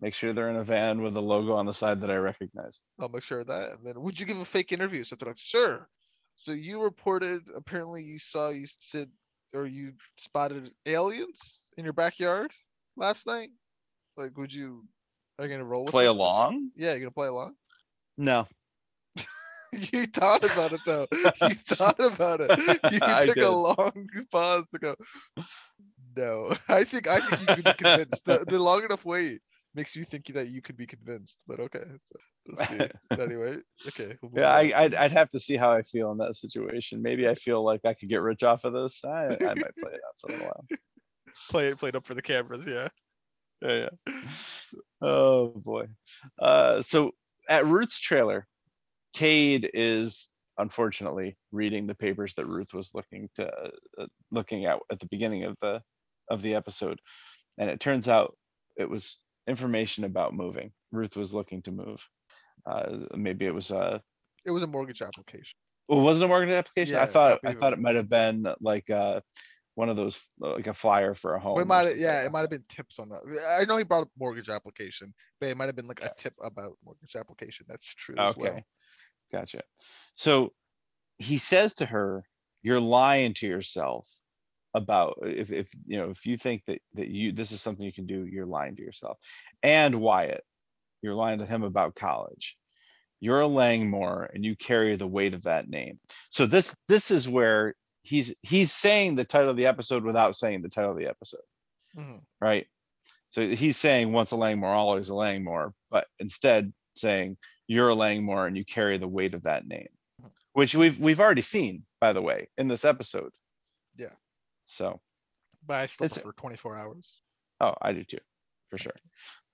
Make sure they're in a van with a logo on the side that i recognize I'll make sure of that. And then, would you give a fake interview? So they're like, sure. So you reported. Apparently, you saw you said or you spotted aliens in your backyard last night. Like, would you? Are you gonna roll with play along Yeah, you're gonna play along. no *laughs* you thought about it though. You *laughs* thought about it. You *laughs* took a long pause to go. No, I think I think you could be convinced. The, the long enough wait makes you think that you could be convinced. But okay, so, let's see. anyway, okay. we'll yeah I, on. I'd, I'd have to see how i feel in that situation maybe i feel like i could get rich off of this i, I might play it out for a while play it played up for the cameras. Yeah. yeah, yeah. oh boy uh so at ruth's trailer cade is unfortunately reading the papers that ruth was looking to uh, looking at at the beginning of the of the episode and it turns out it was information about moving ruth was looking to move uh maybe it was a It was a mortgage application. well, was it a mortgage application i thought I thought it might have been like uh one of those like a flyer for a home But it might yeah, it might have been tips on that. I know he brought up mortgage application, but it might have been like Yeah. a tip about mortgage application. That's true. As Okay. well. Gotcha. So he says to her, "You're lying to yourself about if if you know if you think that that you this is something you can do, you're lying to yourself." And Wyatt, you're lying to him about college. You're a Langmore, and you carry the weight of that name. So this this is where he's he's saying the title of the episode without saying the title of the episode, Mhm. right? So he's saying once a Langmore, always a Langmore, but instead saying you're a Langmore and you carry the weight of that name, which we've we've already seen, by the way, in this episode. Yeah. So But I still It's- prefer 24 hours. oh, I do too, for sure.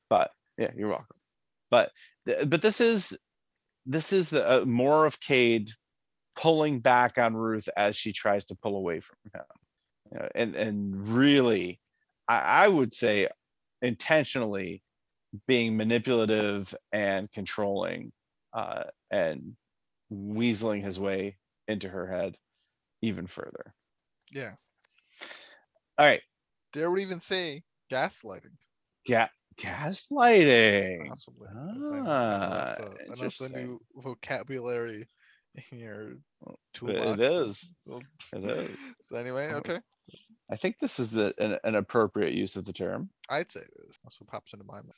But yeah, you're welcome. But th- but this is this is the uh, more of Cade pulling back on Ruth as she tries to pull away from him, You know, and and really, I, I would say intentionally being manipulative and controlling uh, and weaseling his way into her head even further. Yeah. All right, Dare we even say gaslighting? ga- gaslighting. Possibly. Think That's, Ah, a, that's a new vocabulary in your It toolbox. is. Well, It is. *laughs* So anyway, okay. I think this is the an, an appropriate use of the term. I'd say it is. That's what pops into my mind.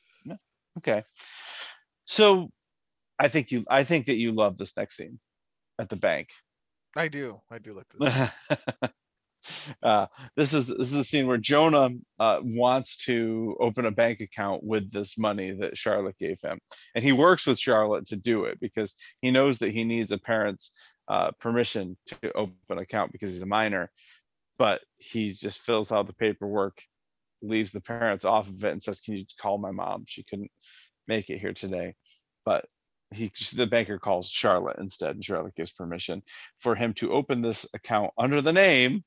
Okay. So I think you I think that you love this next scene at the bank. I do. I do like this. *laughs* uh, this is this is a scene where Jonah uh, wants to open a bank account with this money that Charlotte gave him, and he works with Charlotte to do it because he knows that he needs a parent's uh, permission to open an account because he's a minor. But he just fills out the paperwork, leaves the parents off of it, and says, "Can you call my mom? She couldn't make it here today." But he the banker calls Charlotte instead, and Charlotte gives permission for him to open this account under the name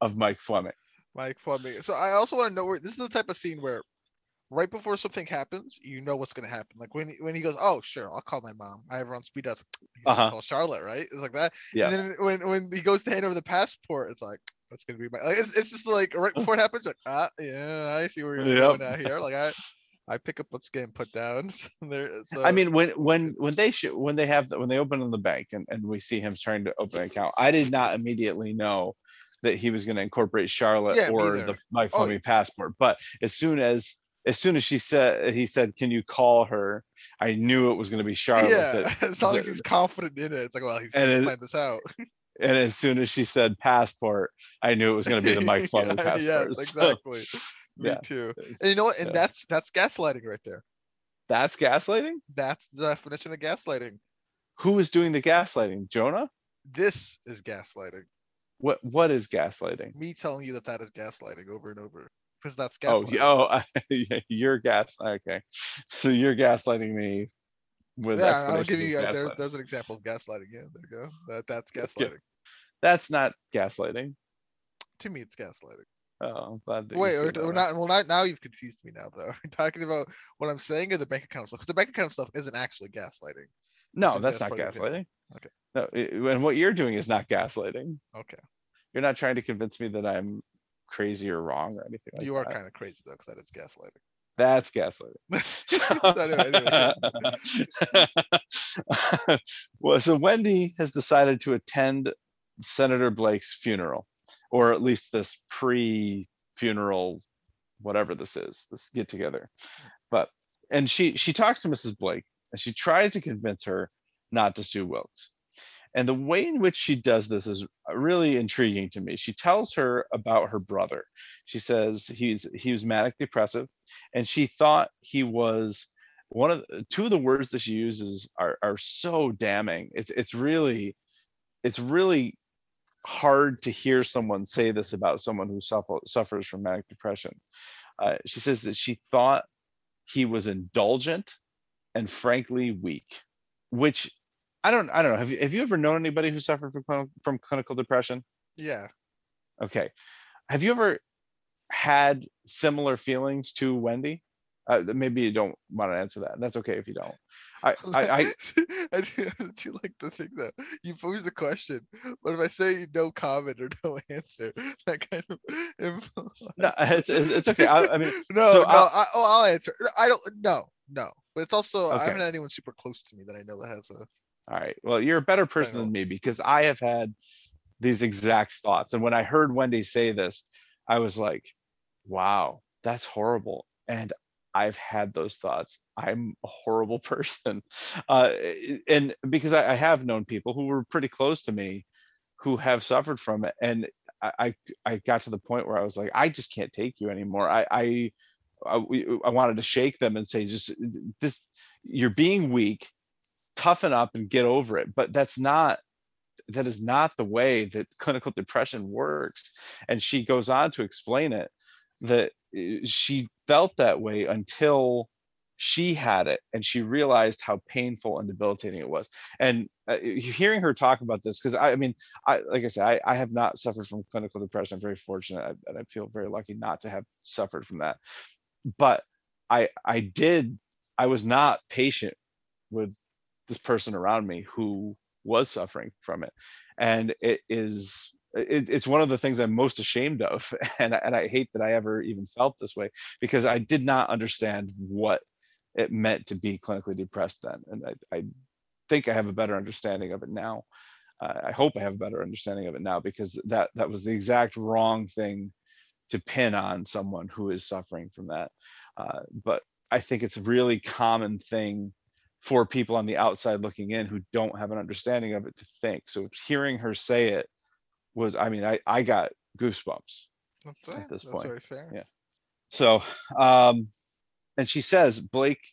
of Mike Fleming. Mike Fleming. So I also want to know where this is the type of scene where right before something happens, you know what's gonna happen. Like when he, when he goes, Oh, sure, I'll call my mom. I have her on speed dial. Like, Uh-huh. call Charlotte, right? It's like that. Yeah. And then when when he goes to hand over the passport, it's like that's gonna be my like it's, it's just like right before it happens, like, ah yeah, I see where you're Yep. going out here. Like I I pick up what's getting put down. *laughs* So there so I mean, when when when they should when they have the, when they open in the bank and, and we see him trying to open an account, I did not immediately know that he was going to incorporate Charlotte Yeah, or the Mike Oh, Fleming passport. But as soon as as soon as she said he said, "Can you call her?" I knew it was going to be Charlotte. yeah, *laughs* that- as long as he's confident in it, it's like, well, he's gonna it- this out. *laughs* and as soon as she said passport, I knew it was going to be the Mike Fleming *laughs* Yeah, passport. Yes, *laughs* So exactly. Me yeah. too. Uh, and you know what? And so- that's that's gaslighting right there. that's gaslighting. That's the definition of gaslighting. Who is doing the gaslighting? Jonah. This is gaslighting. What what is gaslighting? Me telling you that that is gaslighting over and over because that's Oh, gaslighting. y- oh, *laughs* yeah, you're gas. Okay, so you're gaslighting me with yeah, I'll give you. Uh, there's, there's an example of gaslighting. Yeah, there you go. That that's gaslighting. That's not gaslighting. To me, it's gaslighting. Oh, I'm glad that Wait, we're, not. Well, not now. You've confused me now, though. *laughs* We're talking about what I'm saying or the bank account stuff. Because the bank account stuff isn't actually gaslighting. No, that's that's not it. gaslighting. Okay. No, i- and what you're doing is not gaslighting. Okay, You're not trying to convince me that I'm crazy or wrong or anything like you are that. kind of crazy though, because that is gaslighting. That's gaslighting. *laughs* Anyway, *laughs* anyway. well, so Wendy has decided to attend Senator Blake's funeral, or at least this pre-funeral, whatever this is, this get together. But and she she talks to Mrs. Blake and she tries to convince her not to sue Wilkes. And the way in which she does this is really intriguing to me. She tells her about her brother. She says he's he was manic depressive, and she thought he was one of the, two of the words that she uses are are so damning. It's it's really it's really hard to hear someone say this about someone who suffer, suffers from manic depression. Uh, she says that she thought he was indulgent and frankly weak, which I don't I don't know. Have you have you ever known anybody who suffered from clin- from clinical depression? yeah. Okay. Have you ever had similar feelings to Wendy? Uh, maybe you don't want to answer that. That's okay if you don't. I, I, I *laughs* I do, *laughs* I do like the thing though. You pose the question, but if I say no comment or *laughs* no answer, that kind of implies- no, it's, it's okay. I, I mean, no, so no. I'll- I, oh, I'll answer. I don't. No, no. But it's also I haven't had anyone super close to me that I know that has a All right. Well, you're a better person than me because I have had these exact thoughts. And when I heard Wendy say this, I was like, wow, that's horrible. And I've had those thoughts. I'm a horrible *laughs* person. Uh, and because I, I have known people who were pretty close to me who have suffered from it. And I, I got to the point where I was like, I just can't take you anymore. I, I, I, I wanted to shake them and say, just this, you're being weak, toughen up and get over it. But that's not, that is not the way that clinical depression works. And she goes on to explain it that eh, she felt that way until she had it and she realized how painful and debilitating it was and uh, hearing her talk about this because I, I, mean i like i said I, I have not suffered from clinical depression i'm very fortunate and i feel very lucky not to have suffered from that but i i did i was not patient with this person around me who was suffering from it and it is it, it's one of the things I'm most ashamed of, *laughs* and and I hate that I ever even felt this way because I did not understand what it meant to be clinically depressed then, and I, I think I have a better understanding of it now. Uh, I hope I have a better understanding of it now because that that was the exact wrong thing to pin on someone who is suffering from that. Uh, but I think it's a really common thing for people on the outside looking in who don't have an understanding of it to think. So hearing her say it was I mean I I got goosebumps That's, at this That's point. Very fair. Yeah. So um and she says Blake,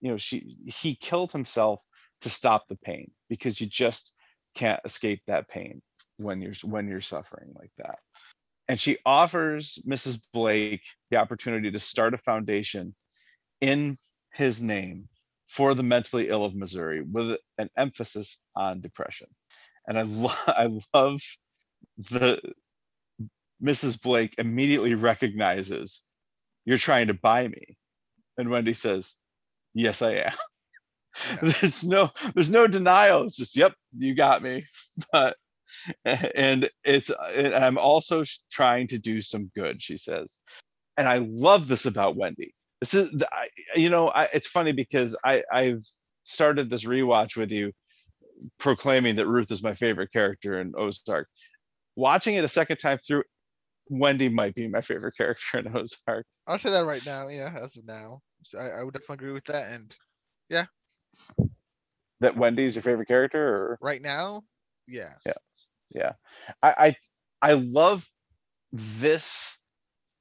you know, she he killed himself to stop the pain because you just can't escape that pain when you're when you're suffering like that. And she offers Mrs. Blake the opportunity to start a foundation in his name for the mentally ill of Missouri with an emphasis on depression. And I, lo- *laughs* I love the Mrs. Blake immediately recognizes you're trying to buy me. And Wendy says, Yes, I am. *laughs* Yeah. there's no there's no denial. It's just, yep, you got me. *laughs* But and it's and I'm also trying to do some good, she says. And I love this about Wendy. This is you know, I, it's funny because I I've started this rewatch with you proclaiming that Ruth is my favorite character in Ozark watching it a second time through, Wendy might be my favorite character in Ozark. I'll say that right now. Yeah, as of now, I, I would definitely agree with that. And yeah, that Wendy's your favorite character, or right now, yeah, yeah, yeah. I I, I love this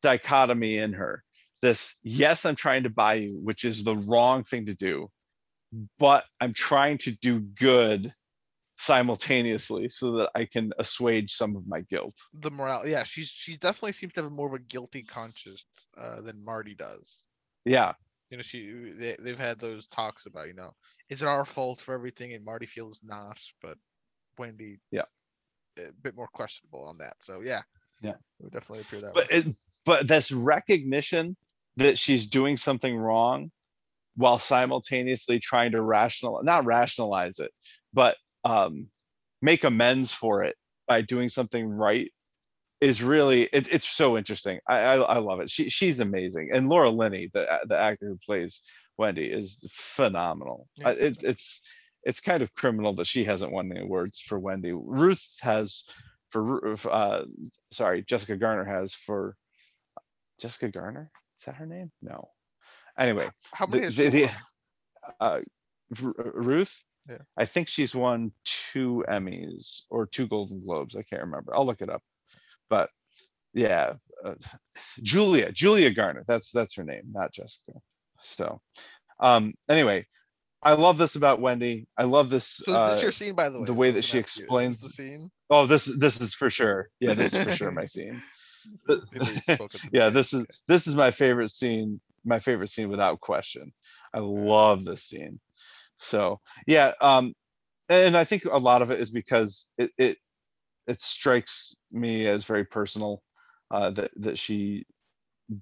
dichotomy in her. This yes, I'm trying to buy you, which is the wrong thing to do, but I'm trying to do good simultaneously so that I can assuage some of my guilt. The morale, yeah, she's she definitely seems to have more of a guilty conscience uh, than Marty does. Yeah, you know, she they, they've had those talks about you know, is it our fault for everything? And Marty feels not, but Wendy, yeah, a bit more questionable on that. So yeah, yeah, it would definitely appear that. But way. it, but this recognition that she's doing something wrong while simultaneously trying to rational not rationalize it but um, make amends for it by doing something right is really it, it's so interesting. I, I, I love it. She she's amazing, and Laura Linney, the the actor who plays Wendy, is phenomenal. Yeah. It, it's it's kind of criminal that she hasn't won any awards for Wendy. Ruth has for uh sorry Jessica Garner has for Jessica Garner. Is that her name? No. Anyway, how many the, the, the uh, Ruth? Yeah. I think she's won two Emmys or two Golden Globes. I can't remember. I'll look it up. But yeah, uh, Julia, Julia Garner. That's that's her name, not Jessica. So, um, anyway, I love this about Wendy. I love this. So is this uh, your scene, by the way? The way that she explains the scene. Oh, this this is for sure. Yeah, this is for sure my *laughs* scene. *laughs* yeah, this is this is my favorite scene. My favorite scene without question. I love this scene. So yeah, um, and I think a lot of it is because it it it strikes me as very personal uh, that that she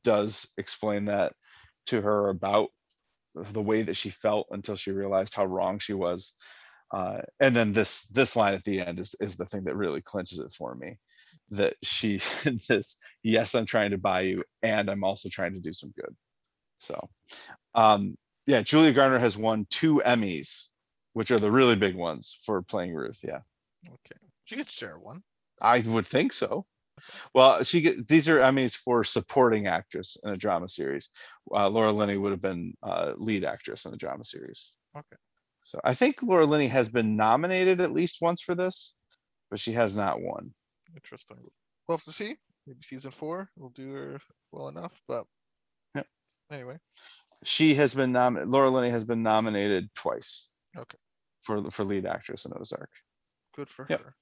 does explain that to her about the way that she felt until she realized how wrong she was. Uh, and then this this line at the end is is the thing that really clinches it for me that she *laughs* this yes i'm trying to buy you and i'm also trying to do some good so um yeah, Julia Garner has won two Emmys which are the really big ones for playing Ruth. Yeah, Okay, she could share one. I would think so. Well, she get these are Emmys for supporting actress in a drama series. Uh, Laura Linney would have been uh, lead actress in a drama series. Okay. So I think Laura Linney has been nominated at least once for this, but she has not won. Interesting. We'll have to see. Maybe season four will do her well enough, but Yep. anyway, She has been nominated. Laura Linney has been nominated twice. Okay. For for lead actress in Ozark. good for Yep. her.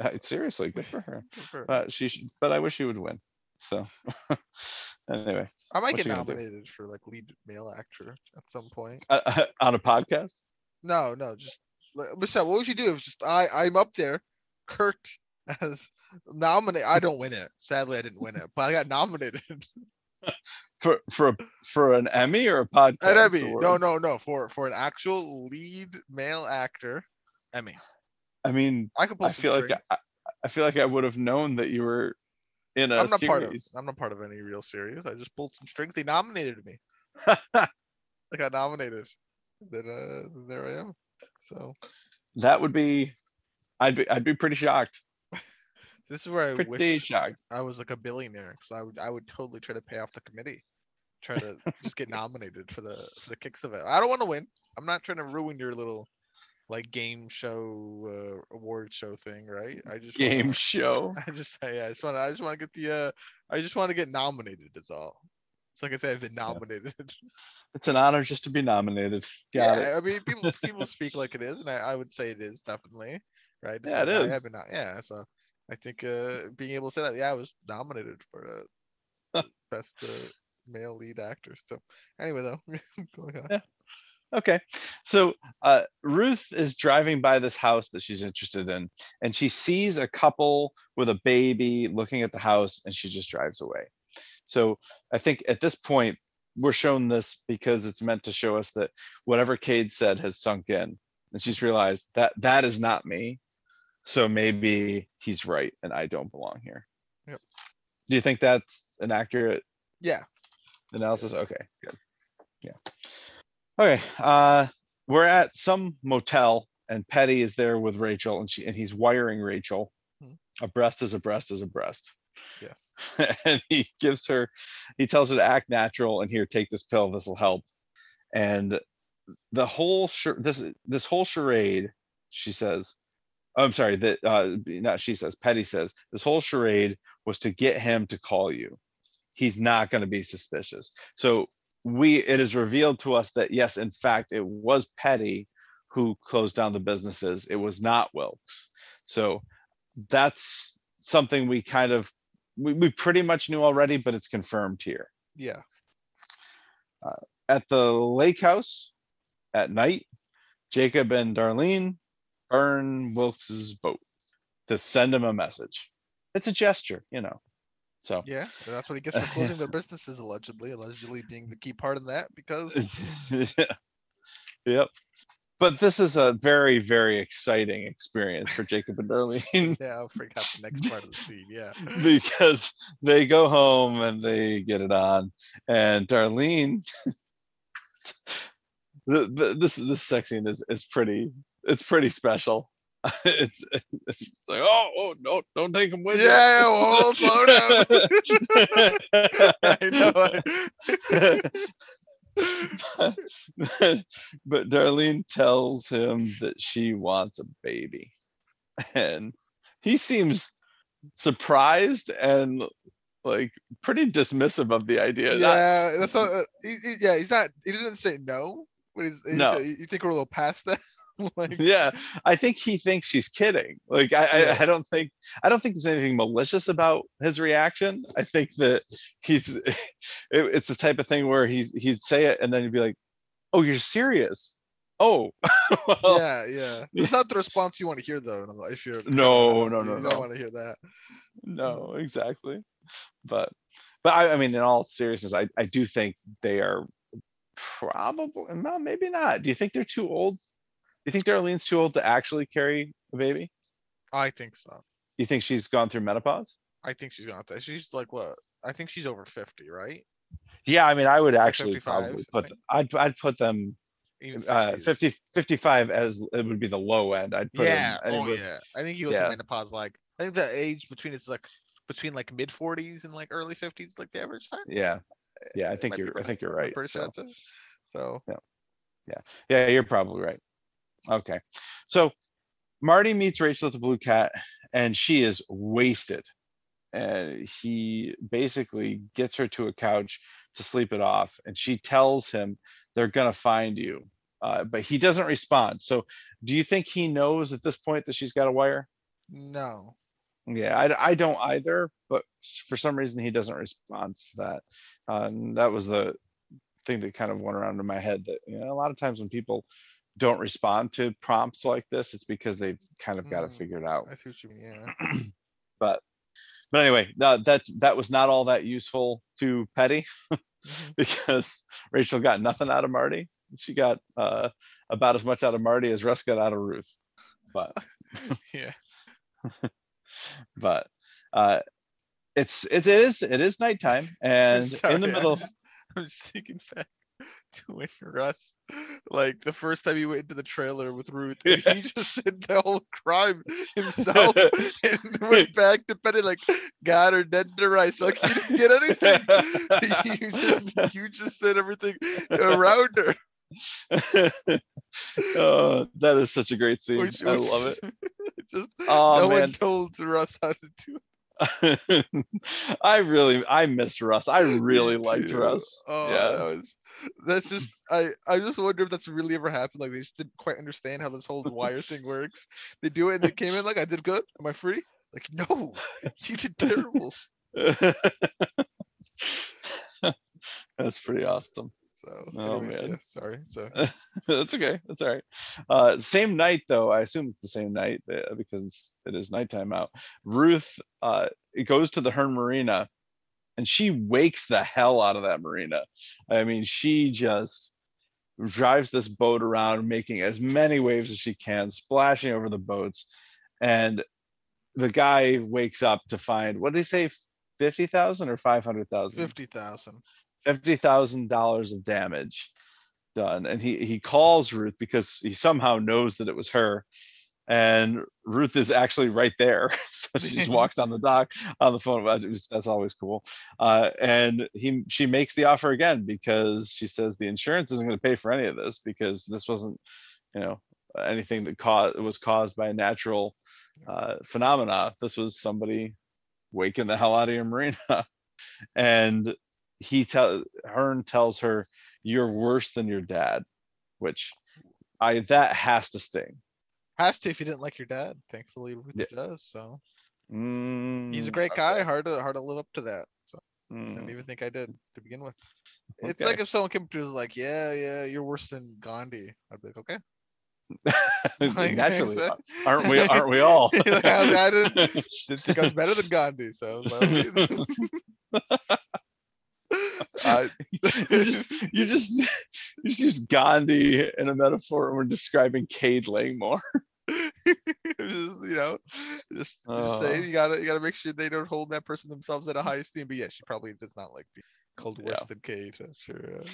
Uh, Seriously, good for her. Good for her. But she should, but I wish she would win. So *laughs* anyway, I might what's get she gonna do? nominated for like lead male actor at some point. uh, on a podcast. No, no, just like, Michelle. What would you do if just I I'm up there, Kurt *laughs* as nominated? I don't win it. Sadly, I didn't win it, but I got nominated. *laughs* For for for an Emmy or a podcast? An Emmy. award? No, no, no. For for an actual lead male actor, Emmy. I mean, I could pull I feel like. I, I feel like I would have known that you were in a I'm not part of. series. I'm not part of any real series. I just pulled some strings. They nominated me. *laughs* I got nominated. Then uh, there I am. So that would be, I'd be I'd be pretty shocked. This is where I Pretty wish shocked. I was like a billionaire. Because I would I would totally try to pay off the committee. Try to *laughs* just get nominated for the for the kicks of it. I don't want to win. I'm not trying to ruin your little like game show uh, award show thing, right? I just wanna- Game *laughs* show. I just yeah, I just want to I just want to get the uh I just want to get nominated is all. It's like I said, I've been nominated. *laughs* It's an honor just to be nominated. Got yeah, it. I mean people people speak like it is, and I, I would say it is definitely right. It's Yeah, it like, I have been yeah, so I think uh being able to say that, yeah, I was nominated for uh, *laughs* best uh, male lead actor. So anyway, though, *laughs* going on. Yeah. Okay. So uh, Ruth is driving by this house that she's interested in, and she sees a couple with a baby looking at the house, and she just drives away. So I think at this point, we're shown this because it's meant to show us that whatever Cade said has sunk in, and she's realized that that is not me. So maybe he's right, and I don't belong here. Yep. Do you think that's an accurate Yeah, analysis? Okay. Good yeah. Okay uh we're at some motel and petty is there with rachel and she and he's wiring rachel. Hmm. a breast is a breast is a breast yes, *laughs* and he gives her he tells her to act natural and here take this pill this will help. And the whole char- this this whole charade she says i'm sorry that uh not she says petty says this whole charade was to get him to call you. He's not going to be suspicious. So we it is revealed to us that yes in fact it was petty who closed down the businesses. It was not wilkes. So that's something we kind of we, we pretty much knew already but it's confirmed here. Yeah, at the lake house at night jacob and darlene burn wilkes's boat to send him a message it's a gesture you know so yeah. and that's what he gets for *laughs* closing their businesses allegedly, allegedly being the key part in that because *laughs* yep but this is a very very exciting experience for jacob and darlene *laughs* yeah, I forgot the next part of the scene. Yeah, because they go home and they get it on and darlene the, the, this this sex scene is is pretty it's pretty special *laughs* it's, it's like oh, oh no don't take him with you." Yeah, whoa, slow down. *laughs* I know. but Darlene tells him that she wants a baby. And he seems surprised and like pretty dismissive of the idea. Not- yeah, that's not. Uh, he, he- yeah, he's not. He doesn't say no. But he's, he's No. you think we're a little past that? *laughs* like, yeah, I think he thinks she's kidding. Like I, Yeah. I, I don't think I don't think there's anything malicious about his reaction. I think that he's *laughs* it, it's the type of thing where he's he'd say it and then he'd be like, "Oh, you're serious? Oh, *laughs* well, yeah, yeah. It's not the response you want to hear though. no, If you're No, honest, no, you no, don't no. want to hear that. no, exactly." But but I, I mean, in all seriousness, I I do think they are probably well, maybe not. Do you think they're too old? Do you think Darlene's too old to actually carry a baby? I think so. You think she's gone through menopause? I think she's gonna. Have to, she's like what? I think she's over fifty, right? Yeah, I mean, I would actually 55, probably I put. think. I'd I'd put them even uh 60s. 50 55 as it would be the low end i'd put yeah, in oh anywhere- yeah. I think you go yeah. through menopause like I think the age between it's like between like mid 40s and like early 50s, like the average time. yeah yeah i It think might be you're i right. think you're right pretty sure so, that's it. So yeah you're probably right okay. So marty meets rachel at the blue cat and she is wasted. And he basically gets her to a couch to sleep it off and she tells him they're gonna find you. Uh, but he doesn't respond. So do you think he knows at this point that she's got a wire? No. Yeah, I, I don't either, but for some reason he doesn't respond to that. Uh, and that was the thing that kind of went around in my head that, you know, a lot of times when people don't respond to prompts like this, it's because they've kind of got it Mm. figured out. I see what you mean. Yeah. *clears throat* But, but anyway, no, that, that was not all that useful to Petty Mhm. *laughs* because Rachel got nothing out of Marty. She got uh, about as much out of Marty as Russ got out of Ruth. But *laughs* yeah. *laughs* but uh it's it is it is nighttime and in sorry, the I'm middle I'm just thinking to *laughs* when Russ, like the first time he went into the trailer with Ruth, he just said the whole crime himself *laughs* and went back to Petty like got her dead to rice. Like he didn't get anything. *laughs* you just you just said everything around her. oh that is such a great scene which i was- love it just oh no man one told Russ how to do it. *laughs* i really i missed russ i *laughs* really liked russ Oh, yeah that was that's just I I just wonder if that's really ever happened. Like they just didn't quite understand how this whole wire thing works. They do it and they came in like I did good. Am I free? Like no, you did *laughs* terrible. that's pretty awesome So Oh, anyways, man. yeah, sorry. So *laughs* that's okay. That's all right. Uh, same night though. I assume it's the same night uh, because it is nighttime out. Ruth uh, it goes to the Hearn Marina, and she wakes the hell out of that marina. I mean, she just drives this boat around, making as many waves as she can, splashing over the boats, and the guy wakes up to find what did he say, fifty thousand or five hundred thousand? fifty thousand. Fifty thousand dollars of damage done. And he he calls Ruth because he somehow knows that it was her. And Ruth is actually right there. *laughs* So she just *laughs* walks on the dock on the phone. Well, it was- That's always cool. Uh, and he she makes the offer again because she says the insurance isn't going to pay for any of this because this wasn't, you know, anything that caused was caused by a natural uh, phenomena. This was somebody waking the hell out of your marina. *laughs* and he tell Hearn tells her you're worse than your dad, which I that has to sting. Has to if you didn't like your dad. Thankfully, Ruth Yeah. does. So he's a Mm, great guy. Hard to hard to live up to that. So I mm, don't even think I did to begin with. It's like if someone came up to like, "Yeah, yeah, you're worse than Gandhi." I'd be like, "Okay." *laughs* *laughs* Like, Naturally, *laughs* aren't we? Aren't we all? Like, I, I didn't, didn't think I was better than Gandhi, so I was *laughs* like, you just you just *laughs* you just use Gandhi in a metaphor when we're describing Cade Langmore. *laughs* just, you know, just, just saying Uh. you gotta you gotta make sure they don't hold that person themselves at a high esteem. But yeah, she probably does not like being called worse Yeah. than Cade. I'm sure. uh,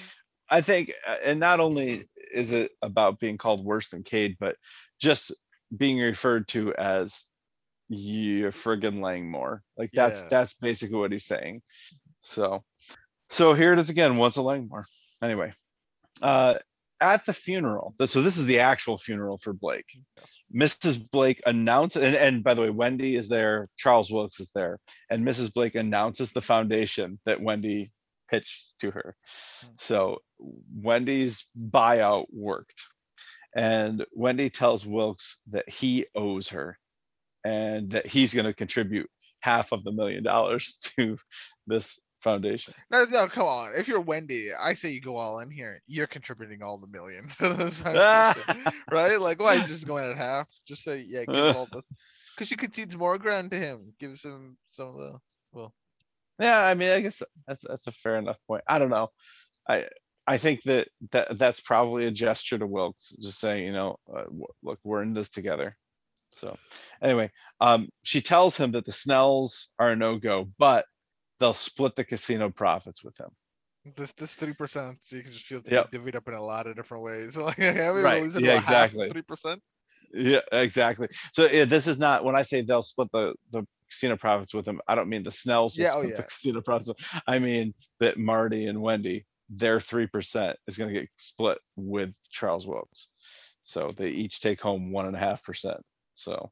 I think, uh, and not only is it about being called worse than Cade, but just being referred to as you friggin' Langmore. Like that's Yeah. that's basically what he's saying. So, so here it is again. Once a Langmore. Anyway, uh, at the funeral. So this is the actual funeral for Blake. Mrs. Blake announces, and, and by the way, Wendy is there. Charles Wilkes is there, and Mrs. Blake announces the foundation that Wendy pitched to her. Hmm. So Wendy's buyout worked. And Wendy tells Wilkes that he owes her and that he's going to contribute half of the million dollars *laughs* to this foundation. No, no, come on. If you're Wendy, I say you go all in here. You're contributing all the million. *laughs* to this foundation, *laughs* right? Like, why is just going at half? Just say, yeah, give him all *laughs* this. Because you concedes more ground to him. Gives him some of the. Well, Yeah, I mean, I guess that's that's a fair enough point. I don't know. I I think that that that's probably a gesture to Wilkes, just saying, you know, uh, w- look, we're in this together. So anyway, um, she tells him that the Snells are a no go, but they'll split the casino profits with him. This this three percent, so you can just feel it Yep. divvied up in a lot of different ways. *laughs* Like, Right, yeah, exactly. Three percent. Yeah, exactly. So yeah, this is not when I say they'll split the the casino profits with them. I don't mean the Snells will Yeah, oh, split the yeah. casino profits. I mean that Marty and Wendy, their three percent is going to get split with Charles Wilkes. So they each take home one and a half percent. So,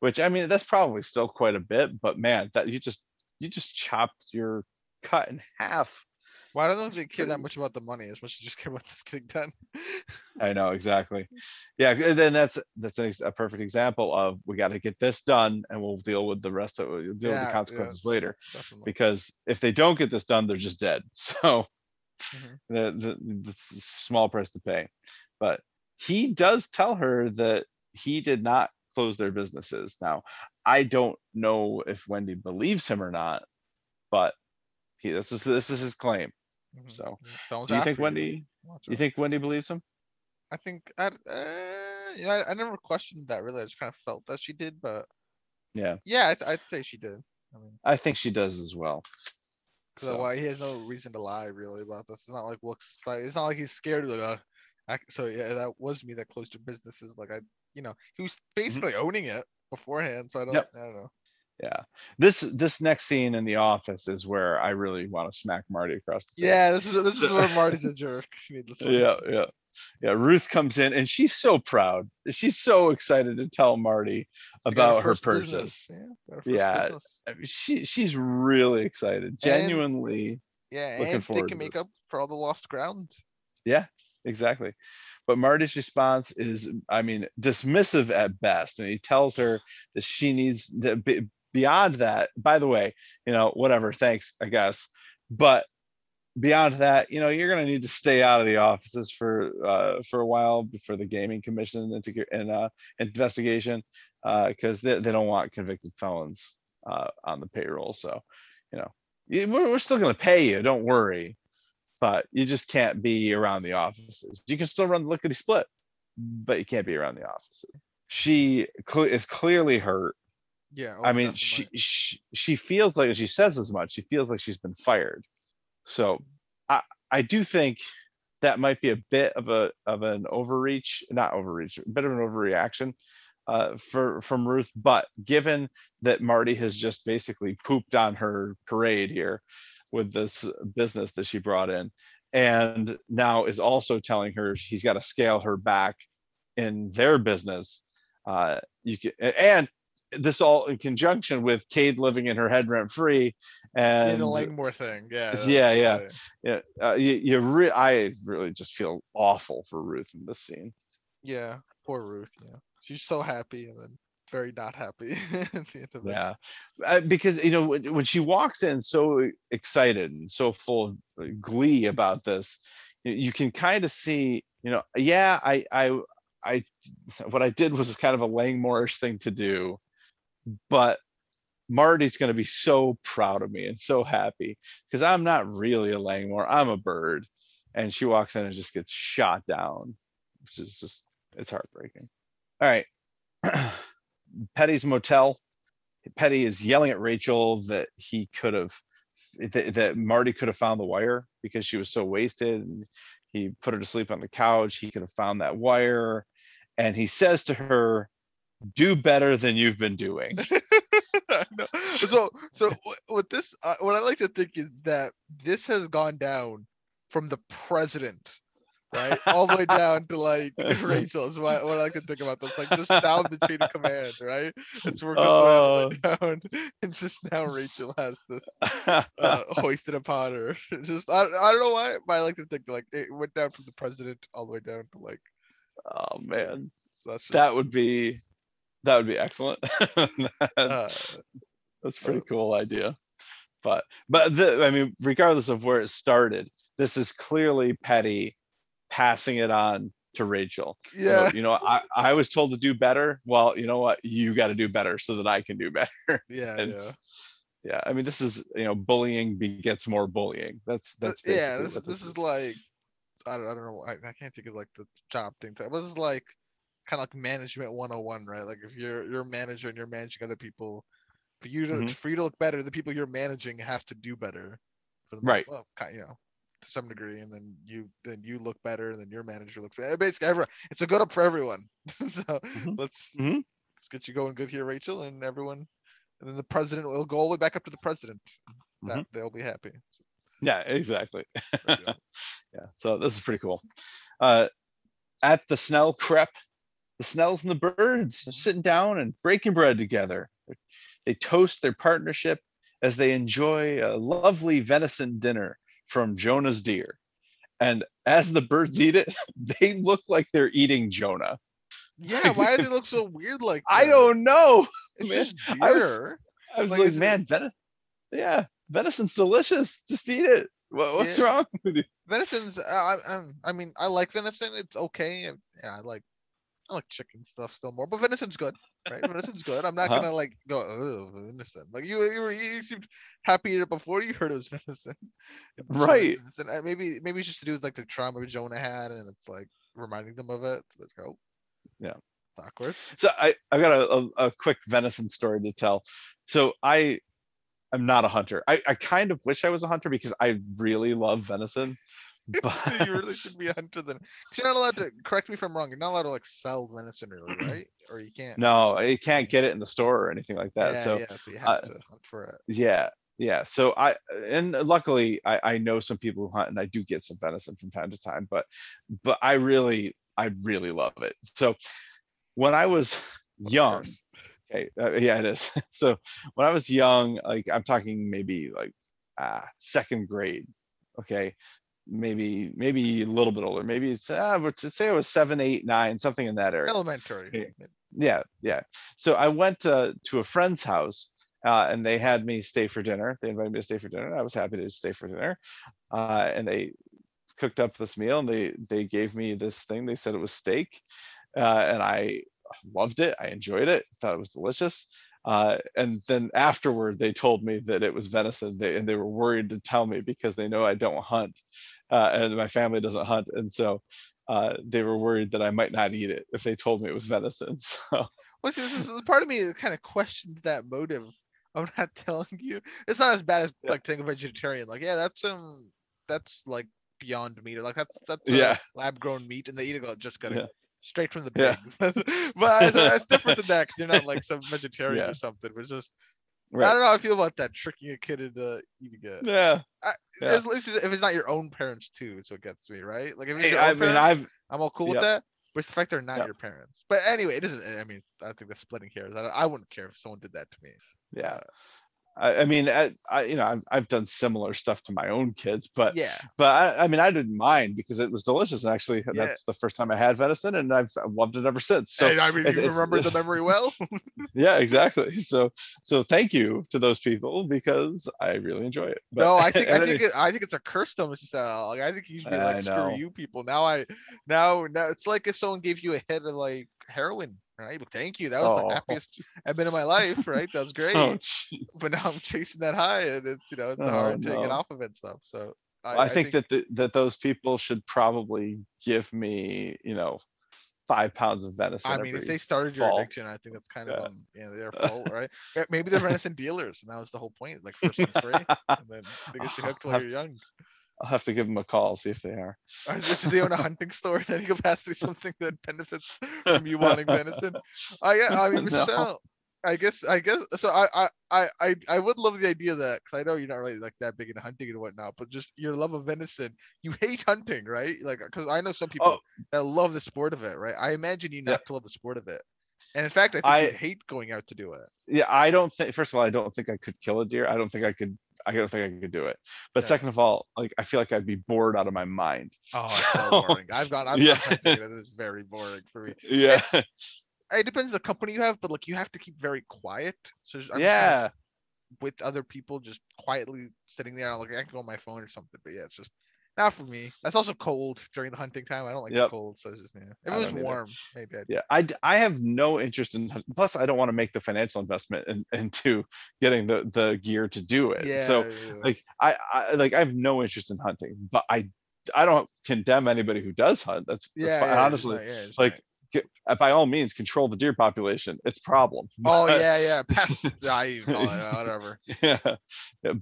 which I mean that's probably still quite a bit, but man, that you just you just chopped your cut in half. Well, I don't they care that much about the money as much as just care about this getting done. *laughs* I know exactly. Yeah, g- then that's that's an a perfect example of we got to get this done, and we'll deal with the rest of we'll deal Yeah, with the consequences later. Definitely. Because if they don't get this done, they're just dead. *laughs* So Mhm. the the the small price to pay. But he does tell her that he did not close their businesses. Now, I don't know if Wendy believes him or not, but he this is this is his claim. Mhm. So, Someone's Do you think Wendy? Watch You out. think Wendy believes him? I think I, uh, you know, I, I never questioned that really. I just kind of felt that she did, but Yeah, yeah, I'd, I'd say she did. I mean, I think she does as well. So- why he has no reason to lie really about this. It's not like looks like it's not like he's scared of like, uh, so yeah, that was me that closed your businesses. Like I, you know, he was mm-hmm. basically owning it beforehand. So I don't, Yep. I don't know. Yeah. This this next scene in the office is where I really want to smack Marty across the face. Yeah, this is this is where Marty's a jerk. *laughs* Yeah, yeah. Yeah. Ruth comes in and she's so proud. She's so excited to tell Marty about her purchase. business. Yeah, got her first Yeah. She she's really excited. Genuinely. Yeah, looking and they can to make this. up for all the lost ground. Yeah, exactly. But Marty's response is, I mean, dismissive at best. And he tells her that she needs to be beyond that. By the way, you know, whatever, thanks, I guess. But beyond that, you know, you're gonna need to stay out of the offices for uh for a while for the gaming commission and, uh investigation uh because they, they don't want convicted felons uh on the payroll. So, you know, we're, still gonna pay you, don't worry but you just can't be around the offices. You can still run the lickety split, but you can't be around the offices. She cle- is clearly hurt. Yeah. I oh, mean, she, she she feels like she says as much. She feels like she's been fired. So I I do think that might be a bit of a of an overreach, not overreach, a bit of an overreaction uh, for from Ruth. But given that Marty has just basically pooped on her parade here with this business that she brought in, and now is also telling her he's got to scale her back in their business. Uh, you can and this all in conjunction with Cade living in her head rent free, Yeah, and the Langmore thing. Yeah. Yeah, yeah. yeah, uh, you, you re- I really just feel awful for Ruth in this scene. Yeah. Poor Ruth. Yeah. She's so happy and then very not happy *laughs* at the end of it. Yeah, uh, because you know when, when she walks in so excited and so full of uh, glee about this, you, you can kind of see, you know, yeah, I, I, I, *laughs* what I did was kind of a Langmore-ish thing to do, but Marty's going to be so proud of me and so happy because I'm not really a Langmore. I'm a Byrde, and she walks in and just gets shot down, which is just it's heartbreaking. All right. *clears throat* Petty's motel. Petty is yelling at Rachel that he could have that, that Marty could have found the wire because she was so wasted and he put her to sleep on the couch. He could have found that wire. And he says to her, do better than you've been doing. *laughs* So, so what this, uh, what I like to think is that this has gone down from the president, right, all the way down to like *laughs* *laughs* Rachel. Is what, what I can think about this, like just down the chain of command, right? It's working its way all the way down, *laughs* and just now Rachel has this uh, hoisted upon her. It's just I, I don't know why, but I like to think like it went down from the president all the way down to like oh man. that's just, That would be that would be excellent. uh, That's a pretty cool idea. But but the, I mean, regardless of where it started, this is clearly Petty passing it on to Rachel. Yeah, You know, I, I was told to do better. Well, you know what? You got to do better so that I can do better. *laughs* yeah, And yeah. yeah, I mean, this is you know, bullying begets more bullying. That's that's yeah this, this is like I don't, I don't know I, I can't think of like the job thing but this is like kind of like management 101 right like if you're you're a manager and you're managing other people for you to Mhm. for you to look better the people you're managing have to do better for the Right. well kind you know to some degree, and then you then you look better, and then your manager looks better. Basically, everyone. It's a good up for everyone. *laughs* so Mhm. let's Mhm. let's get you going good here, Rachel, and everyone. And then the president will go all the way back up to the president. That they'll be happy. So, Yeah, exactly. *laughs* there you go. Yeah, so this is pretty cool. Uh, at the Snell Crep, the Snells and the Byrdes are sitting down and breaking bread together. They toast their partnership as they enjoy a lovely venison dinner from Jonah's deer. And as the birds eat it, *laughs* they look like they're eating Jonah. yeah, *laughs* why do they look so weird like I don't know. It's man. just *laughs* I was- I was Like, like, it- man, ven- yeah, venison's delicious. Just eat it. What, what's Yeah. wrong with you? Venison's. uh, I, I, I mean, I like venison. It's okay. and, Yeah, I like. I like chicken stuff still more, but venison's good, right? venison's good. I'm not Uh-huh. gonna like go oh venison. Like you, you, were, you seemed happy to eat it before you heard it was *laughs* venison. It was Right. venison. Uh, Maybe, maybe it's just to do with like the trauma Jonah had, and it's like reminding them of it. So let's go. Yeah. It's awkward. So I, I've got a, a, a quick venison story to tell. So I I am not a hunter. I, I kind of wish I was a hunter because I really love venison. *laughs* But you really should be a hunter then. you're not allowed to. Correct me if I'm wrong. You're not allowed to like sell venison, really, *clears throat* right? Or you can't. no, you can't get it in the store or anything like that. yeah, so yeah. So you have uh, to hunt for it. yeah, yeah. So I and luckily I, I know some people who hunt and I do get some venison from time to time, but but I really I really love it. So when I was young, okay, uh, yeah, it is. *laughs* So when I was young, like I'm talking maybe like uh, second grade, okay, maybe maybe a little bit older, maybe it's uh, to say I was seven, eight, nine, something in that area elementary. Yeah. Yeah so i went uh, to a friend's house uh, and they had me stay for dinner. They invited me to stay for dinner i was happy to stay for dinner. Uh, and they cooked up this meal and they they gave me this thing. They said it was steak uh, and i loved it. I enjoyed it. Thought it was delicious. Uh, and then afterward they told me that it was venison. They, and they were worried to tell me because they know i don't hunt uh, and my family doesn't hunt and so uh, they were worried that I might not eat it if they told me it was venison. *laughs* So Well, see, this is part of me that kind of questions that motive. I'm *laughs* not telling you. It's not as bad as Yeah. like saying a vegetarian. Like, yeah, that's um, that's like beyond meat. Or like that's that's uh, Yeah. lab grown meat, and they eat it just got it Yeah. straight from the Yeah. pig. *laughs* but it's, it's different than that because you're not like some vegetarian Yeah. or something. It's just I don't know how I feel about that tricking a kid into eating it. yeah, Yeah. At least if it's not your own parents too, so it gets me right. Like if it's Hey, your own I mean, parents, I've I'm all cool with that. But the fact they're not Yep. your parents. But anyway, it doesn't. I mean, I think the splitting hairs. I, I wouldn't care if someone did that to me. yeah. Uh, I, I mean, I, I you know, I've, I've done similar stuff to my own kids, but yeah, but I, I mean, I didn't mind because it was delicious. And actually, Yeah. that's the first time I had venison, and I've, loved it ever since. So and I mean, it- you remember the memory well. *laughs* yeah, exactly. So so thank you to those people because I really enjoy it. But- no, I think *laughs* I think it- I think it's a curse though, Mrs. Al. Like I think you should be like, screw you people. Now I, now now it's like if someone gave you a hit of like heroin, right? But thank you. That was Oh. the *laughs* happiest I've been in my life, right? That was great. oh, but now I'm chasing that high, and it's you know it's Oh, hard to get off of it and stuff. So I, think, that the, that those people should probably give me, you know, five pounds of venison. I mean, if they started your fall. addiction, I think that's kind Yeah. of um, you know, their *laughs* fault, right? Maybe they're venison dealers, and that was the whole point, like first and free, *laughs* and then they get you hooked while you're young. I'll have to give them a call, see if they are. Or do they own a *laughs* hunting store in any capacity, something that benefits from you wanting venison? *laughs* I yeah, I mean, Mr. No. I guess I guess so. I I I I, would love the idea of that because I know you're not really like that big into hunting and whatnot, but just your love of venison, you hate hunting, right? Like, because I know some people Oh. that love the sport of it, right? I imagine you Yeah. not to love the sport of it, and in fact, I think I- hate going out to do it. Yeah, I don't think. First of all, I don't think I could kill a deer. I don't think I could. I don't think I could do it. But Yeah. second of all, like I feel like I'd be bored out of my mind. Oh, *laughs* it's so boring. I've gone. I've *laughs* Yeah. hunting. and It is very boring for me. Yeah, It depends the company you have, but like you have to keep very quiet. So I'm just kind of yeah. with other people just quietly sitting there like I can go on my phone or something. But yeah, it's just not for me. That's also cold during the hunting time. I don't like the Yep. cold, so it's just yeah. If it was don't either. warm, maybe I'd Yeah, I, I have no interest in. Plus, I don't want to make the financial investment in, *laughs* into getting the the gear to do it. yeah. So yeah. like I, I like I have no interest in hunting, but I I don't condemn anybody who does hunt. That's, yeah, yeah, honestly yeah, like uh, by all means, control the deer population. It's a problem. *laughs* Oh but- yeah, yeah. Pest. *laughs* I even call it uh, whatever. yeah.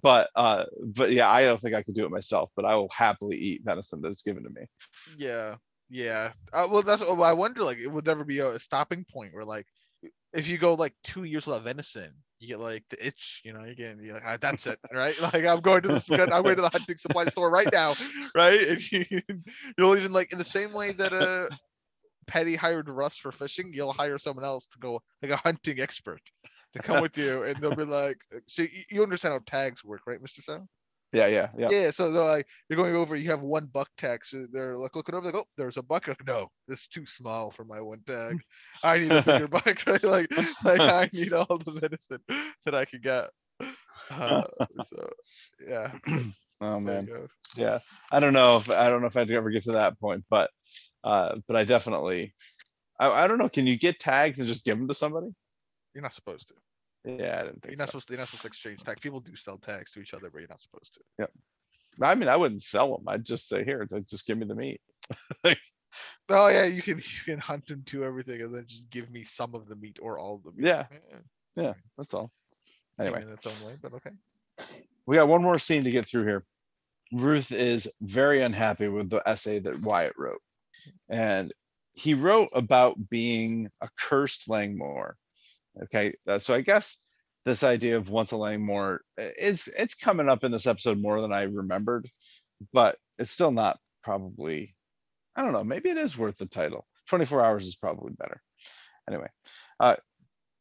But uh, but yeah, I don't think I could do it myself. But I will happily eat venison that's given to me. Yeah, yeah. Uh, well, that's. what I wonder. Like, it would ever be a stopping point where, like, if you go like two years without venison, you get like the itch. You know, you get you're like, ah, that's it, right? *laughs* Like, I'm going to this. I'm going to the hunting supply store right now, right? And you, you'll even like in the same way that uh, Petty hired Russ for fishing, you'll hire someone else to go like a hunting expert to come with you, and they'll be like, so you, understand how tags work, right, Mister Sal? Yeah, yeah, yeah. Yeah, so they're like, you're going over, you have one buck tag. So they're like looking over, like, oh, there's a buck. Like, no, this is too small for my one tag. I need a bigger *laughs* buck, *laughs* right? Like, like I need all the medicine that I can get. Uh, so yeah, *clears throat* Oh man, yeah. I don't know if I don't know if I'd ever get to that point, but uh, but I definitely. I, I don't know. Can you get tags and just give them to somebody? You're not supposed to. Yeah, I didn't You're think not so. supposed to. You're not supposed to exchange tags. People do sell tags to each other, but you're not supposed to. Yeah. I mean, I wouldn't sell them. I'd just say, here, like, just give me the meat. *laughs* Oh yeah, you can you can hunt them to everything, and then just give me some of the meat or all of the meat. Yeah. Yeah, that's all. Anyway, Anyway, in its own way, but okay. we got one more scene to get through here. Ruth is very unhappy with the essay that Wyatt wrote. And he wrote about being a cursed Langmore. Okay, uh, so I guess this idea of once a Langmore uh, is it's coming up in this episode more than I remembered, but it's still not probably I don't know, maybe it is worth the title. 24 hours is probably better. Anyway, uh,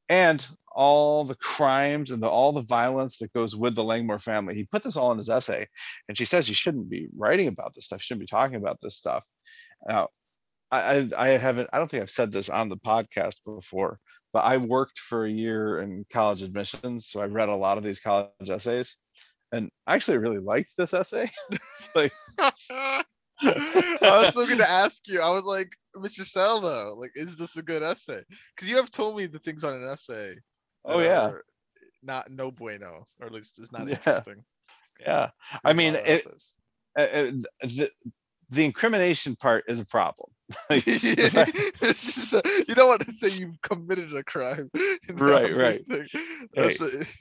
and all the crimes and the, all the violence that goes with the Langmore family. He put this all in his essay, and she says you shouldn't be writing about this stuff. You shouldn't be talking about this stuff. Now, I, I, haven't. I don't think I've said this on the podcast before, but I worked for a year in college admissions, so I read a lot of these college essays, and I actually really liked this essay. *laughs* Like, *laughs* I was still gonna ask you. I was like, Mr. Though, like, is this a good essay? Because you have told me the things on an essay. oh yeah, Not no bueno, or at least it's not Yeah. interesting. yeah. I mean, it-. Uh, uh, the, incrimination part is a problem. Like, just, uh, you don't want to say you've committed a crime. Right, right. That's a- *laughs*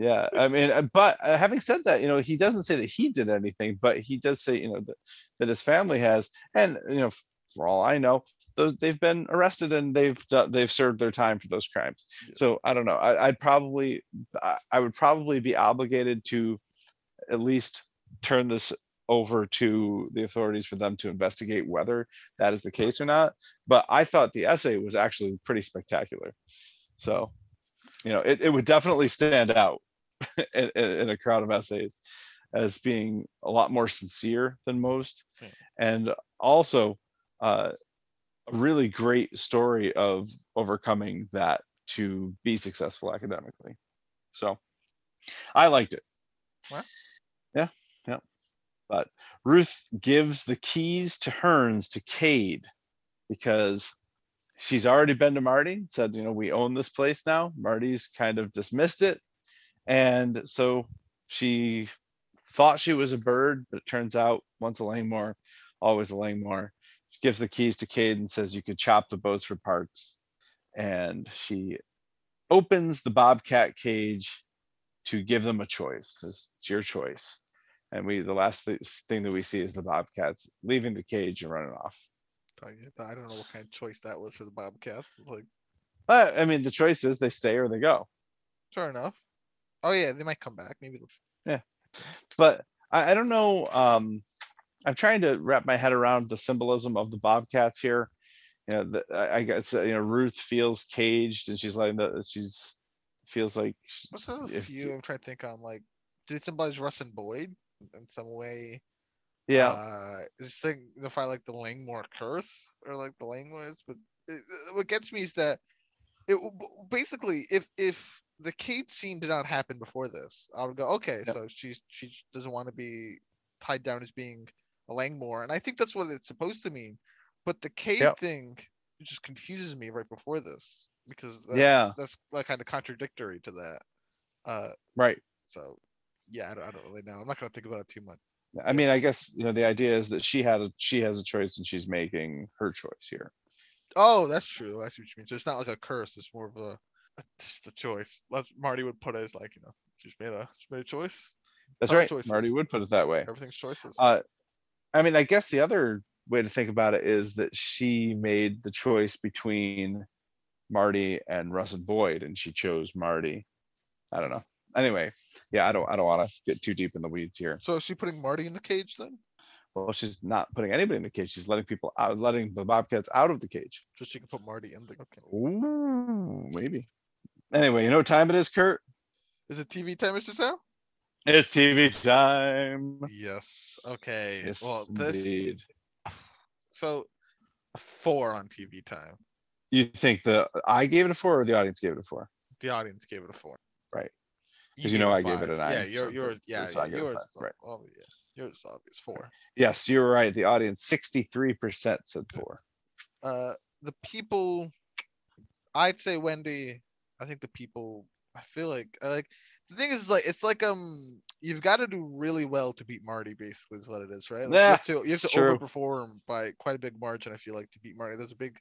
Yeah, I mean, uh, but uh, having said that, you know, he doesn't say that he did anything, but he does say, you know, that, that his family has, and you know, for all I know, they've been arrested and they've they've served their time for those crimes. Yeah. So I don't know. I, I'd probably, I would probably be obligated to at least turn this over to the authorities for them to investigate whether that is the case or not. But I thought the essay was actually pretty spectacular. So, you know, it, it would definitely stand out *laughs* in, in, a crowd of essays as being a lot more sincere than most. Yeah. And also uh, a really great story of overcoming that to be successful academically. So I liked it. Yeah. But Ruth gives the keys to Hearns to Cade because she's already been to Marty, said, you know, we own this place now. Marty's kind of dismissed it. And so she thought she was a Byrde, but it turns out once a Langmore, always a Langmore. She gives the keys to Cade and says you could chop the boats for parts. And she opens the bobcat cage to give them a choice. It's your choice. And we the last th- thing that we see is the bobcats leaving the cage and running off. I don't know what kind of choice that was for the Bobcats. Like, But I mean, the choice is they stay or they go. Sure enough. Oh yeah, they might come back. Maybe. they'll- But I, I don't know. Um, I'm trying to wrap my head around the symbolism of the bobcats here. You know, the, I, I guess uh, you know Ruth feels caged, and she's like the she's feels like What's the if few? I'm trying to think on like, did it symbolize Russ and Boyd in some way? yeah Uh, is signify like the Langmore curse or like the Langmores? But it, what gets me is that it basically if if the Cade scene did not happen before this, I would go okay. Yep. So she's she doesn't want to be tied down as being a Langmore, and I think that's what it's supposed to mean. But the Cade Yep. thing just confuses me right before this because that's, Yeah. that's like kind of contradictory to that. Uh, right. so yeah, I don't, I don't really know. I'm not gonna think about it too much. I mean, I guess you know the idea is that she had a she has a choice and she's making her choice here. Oh, that's true. I see what you mean. So it's not like a curse. It's more of a just a choice. Let Marty would put it as like you know, she's made a she's made a choice. That's right. choices. Marty would put it that way. Everything's choices. Uh, I mean, I guess the other way to think about it is that she made the choice between Marty and Russ and Boyd, and she chose Marty. I don't know. Anyway, yeah, I don't, I don't want to get too deep in the weeds here. so is she putting Marty in the cage then, Well, she's not putting anybody in the cage. She's letting people out, letting the Bobcats out of the cage. so she can put Marty in the? Okay. Ooh, maybe. Anyway, you know what time it is, Kurt? Is it TV time, Mr. Sal? It's TV time. Yes. Okay. Yes, well, this indeed. so four on TV time. You think the I gave it a four or the audience gave it a four? The audience gave it a four. Right. 'Cause you know I gave it a five. Yeah, nine, your so yours. Yeah, so I yeah gave it a yours. five, right. Oh yeah, yours is obvious four. Yes, you're right. The audience, sixty-three percent said four. Uh, the people, I'd say Wendy. I think the people. I feel like I like the thing is like it's like um you've got to do really well to beat Marty. Basically, is what it is, right? Like, you Yeah, have to you have to true. overperform by quite a big margin. I feel like to beat Marty. There's a big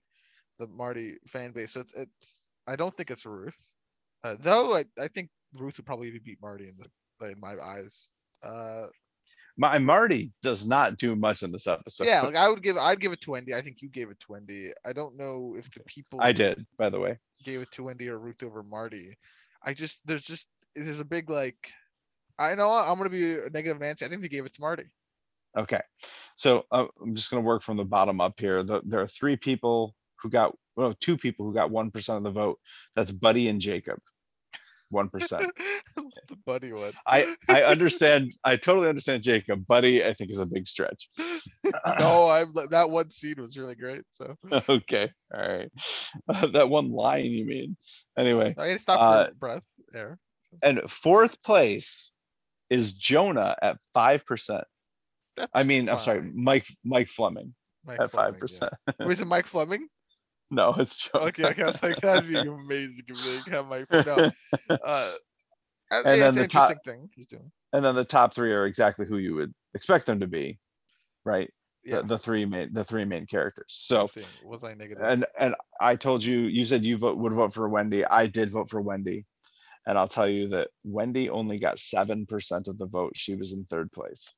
the Marty fan base. So it's it's. I don't think it's Ruth, uh, though. I I think Ruth would probably beat Marty in the in my eyes. Uh, My Marty does not do much in this episode. yeah, like I would give I'd give it to Wendy. I think you gave it to Wendy. I don't know if the people I did, by the way. gave it to Wendy or Ruth over Marty. I just there's just there's a big like I know I'm gonna be a negative Nancy. I think they gave it to Marty. Okay, so uh, I'm just gonna work from the bottom up here. The, there are three people who got, well, two people who got one percent of the vote. That's Buddy and Jacob. One percent. *laughs* the buddy one. I I *laughs* understand. I totally understand Jacob. Buddy, I think is a big stretch. *laughs* no, I'm that one scene was really great. So okay, all right. that one line you mean? Anyway, I gotta stop Uh, for breath there. and fourth place is Jonah at five percent. I mean, I'm sorry. Mike Mike Fleming Mike at five percent. Yeah. Was it Mike Fleming? No, it's Jonah. Okay, okay, I was like that'd be *laughs* amazing if they have Mike. No, uh, And then the top- thing he's doing. And then the top three are exactly who you would expect them to be, right? Yeah, The, the three main the three main characters. So was I negative? and and I told you you said you vote would vote for Wendy. I did vote for Wendy. And I'll tell you that Wendy only got seven percent of the vote. She was in third place.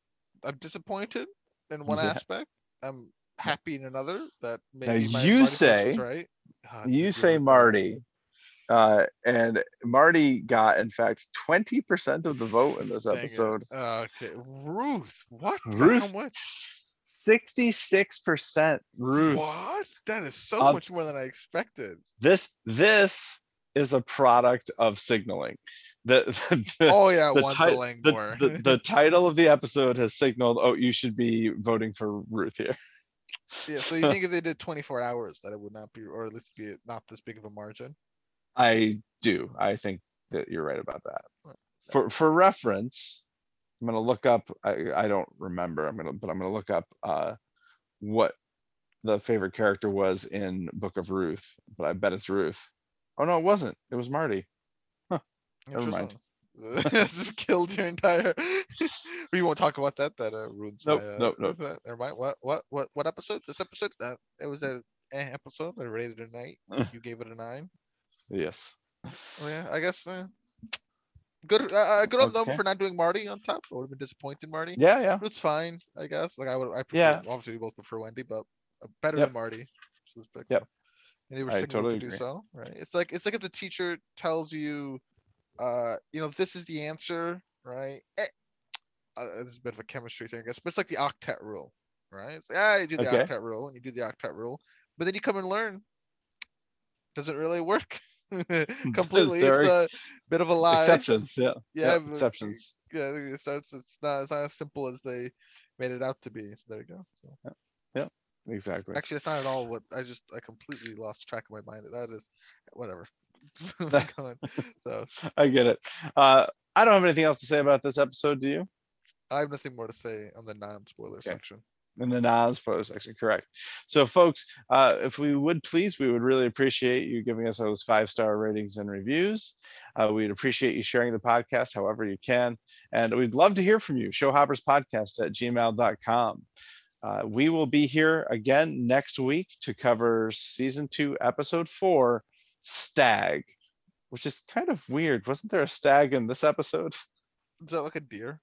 I'm disappointed in one Yeah. aspect. I'm happy in another. That Now, maybe my you was say- right. God, You say. Marty. Uh, and Marty got, in fact, twenty percent of the vote in this episode. Okay, Ruth. What? Ruth, How much? sixty-six percent. Ruth. What? That is so Um, much more than I expected. This this is a product of signaling. The *laughs* the, Oh yeah, the, once ti- the, the, the title of the episode has signaled, oh, you should be voting for Ruth here. Yeah. So you think if they did 24 hours, that it would not be, or at least be not this big of a margin? I do. I think that you're right about that. For for reference, I'm gonna look up. I I don't remember. I'm gonna but I'm gonna look up uh what the favorite character was in Book of Ruth. But I bet it's Ruth. Oh no, it wasn't. It was Marty. Never mind. *laughs* Just killed your entire. *laughs* we won't talk about that. That uh, ruins Nope, my. Uh, nope, nope. that- Never mind. What? What? What? What episode? This episode? Uh, it was a eh, episode. I rated it a night. *laughs* you gave it a nine. Yes. Oh yeah. I guess. Uh, good. Uh, uh, good on them for not doing Marty on top. I would have been disappointed, Marty. Yeah, yeah. It's fine. I guess. Like I would. I prefer. Yeah. Obviously, we both prefer Wendy, but uh, better Yep. than Marty. Yep. And they were I totally to do agree. so, right? It's like it's like if the teacher tells you, uh, you know, this is the answer, right? Eh, uh, this is a bit of a chemistry thing, I guess, but it's like the octet rule, right? It's like, ah, you do the Okay. octet rule, and you do the octet rule, but then you come and learn, doesn't really work *laughs* completely. It's a bit of a lie. Exceptions. Yeah. *laughs* Yeah, yeah, but- Exceptions. Yeah, it starts. It's not. It's not as simple as they made it out to be. So there you go. So. Exactly. Actually, it's not at all what I just I completely lost track of my mind. That is whatever. *laughs* *laughs* So I get it. Uh, I don't have anything else to say about this episode. Do you? I have nothing more to say on the non-spoiler Okay. section. in the non-spoiler section correct so folks uh if we would please we would really appreciate you giving us those five star ratings and reviews uh, we'd appreciate you sharing the podcast however you can and we'd love to hear from you showhopperspodcast at gmail.com Uh, we will be here again next week to cover season two, episode four, Stag, which is kind of weird. Wasn't there a stag in this episode? Is that like a deer?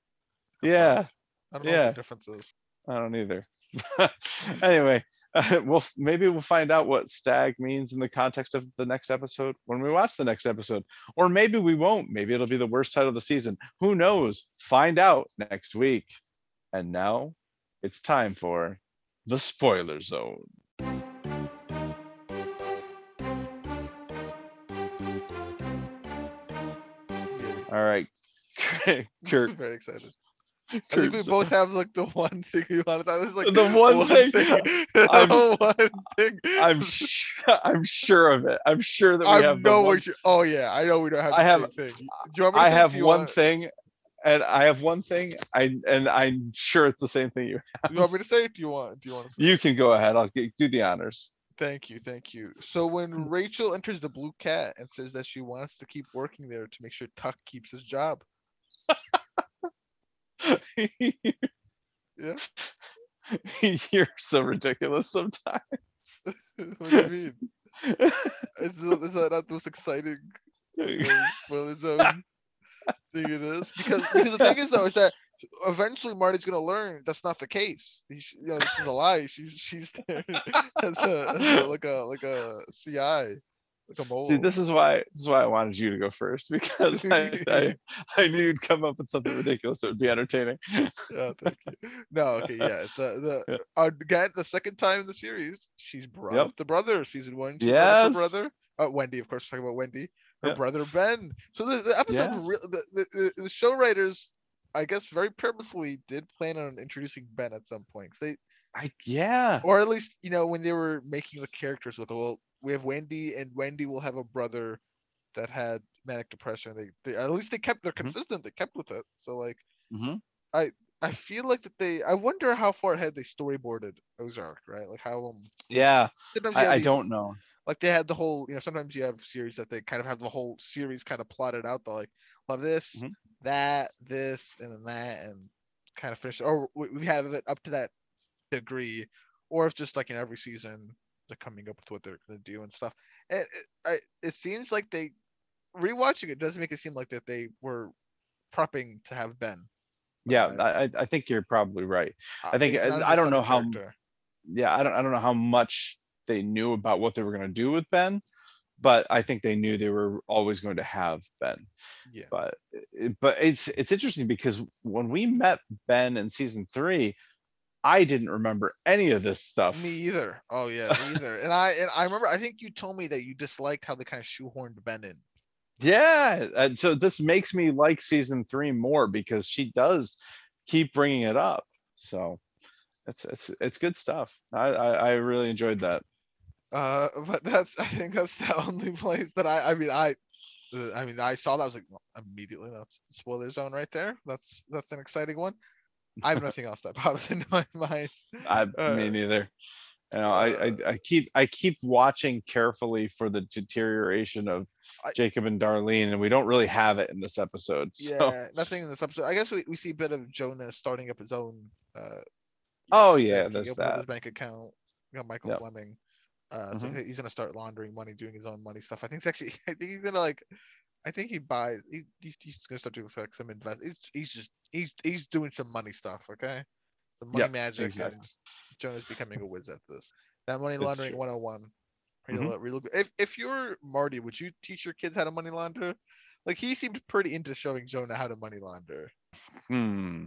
Yeah, I don't know Yeah. what the difference is. I don't either. *laughs* anyway, uh, *laughs* we'll maybe we'll find out what stag means in the context of the next episode when we watch the next episode, or maybe we won't. Maybe it'll be the worst title of the season. Who knows? Find out next week. And now it's time for the spoiler zone. Kirk. *laughs* I'm very excited. I think we both have like the one thing we wanted. That was like The one thing. *laughs* *laughs* the I'm- one thing. I'm sure, I'm sure of it. I'm sure that we I have the know one what you. Oh yeah, I know we don't have the I have- same thing. Do you want me to I have one want- thing, and I have one thing. I and I'm sure it's the same thing you. Do you want me to say it? Do you want? Do you want to? Say? You can go ahead. I'll get, do the honors. Thank you, thank you. So when hmm. Rachel enters the Blue Cat and says that she wants to keep working there to make sure Tuck keeps his job, Yeah. *laughs* You're so ridiculous sometimes. *laughs* what do you mean? *laughs* Is, is that not the most exciting know, spoiler zone thing it is? Because because the thing is though is that eventually Marty's gonna learn that's not the case. He, you know, this is a lie. She's she's there as a, as a like a like a CI, like a mole. See, this is why this is why I wanted you to go first *laughs* because I, I *laughs* I knew you'd come up with something ridiculous that would be entertaining. *laughs* yeah, thank you. No, okay, yeah. It's, uh, the Yeah. uh, again the second time in the series, she's brought Yep. up the brother. Season one, she brought up her Yes. brother. Uh, Wendy, of course, we're talking about Wendy. Her Yeah. brother Ben. So the, the episode, Yes. the, the, the the show writers, I guess, very purposely did plan on introducing Ben at some point. they, I yeah. or at least you know when they were making the characters look well. We have Wendy, and Wendy will have a brother that had manic depression. They, they at least they kept they're Mhm. consistent. They kept with it. So like. Mhm. I feel like that they. I wonder how far ahead they storyboarded Ozark, right? Like how um. Yeah, I, I these- don't know. Like they had the whole, you know, sometimes you have series that they kind of have the whole series kind of plotted out. They're like, well, this, Mhm. that, this, and then that, and kind of finish. Or we have it up to that degree, or if just like in every season they're coming up with what they're gonna do and stuff. And it, I, it seems like they rewatching it does make it seem like that they were prepping to have Ben. Yeah, Uh, I I- think you're probably right. I think- I- I don't know how- character. yeah, I don't I don't know how much they knew about what they were going to do with Ben, but I think they knew they were always going to have Ben. Yeah. But but it's it's interesting because when we met Ben in season three, I didn't remember any of this stuff. Me either. Oh yeah, me *laughs* either. And I and I remember I think you told me that you disliked how they kind of shoehorned Ben in. Yeah, and so this makes me like season three more because she does keep bringing it up. So it's it's it's good stuff. I I, I really enjoyed that. Uh, but that's I think that's the only place that I I mean I. uh, I mean, I saw that. I was like, well, immediately, that's the spoiler zone right there. That's that's an exciting one. I have nothing else that pops *laughs* into my mind. I Uh, me neither. You know, I, I I keep I keep watching carefully for the deterioration of I- Jacob and Darlene, and we don't really have it in this episode. *laughs* So Yeah, nothing in this episode. I guess we, we see a bit of Jonah starting up his own. Uh, Oh, yeah, there's up that. His bank account. Got Michael Yep. Fleming. Uh, so Mhm. he- he's gonna start laundering money, doing his own money stuff. I think it's actually. *laughs* I think he's gonna like. I think he buys. He, he's, he's gonna start doing like some invest. He's, he's just he's he's doing some money stuff. Okay, some money Yep, magic, exactly. and Jonah's becoming a whiz at this. That money laundering true. 101. Real, Mhm. real, if if you're Marty, would you teach your kids how to money launder? Like he seemed pretty into showing Jonah how to money launder. hmm,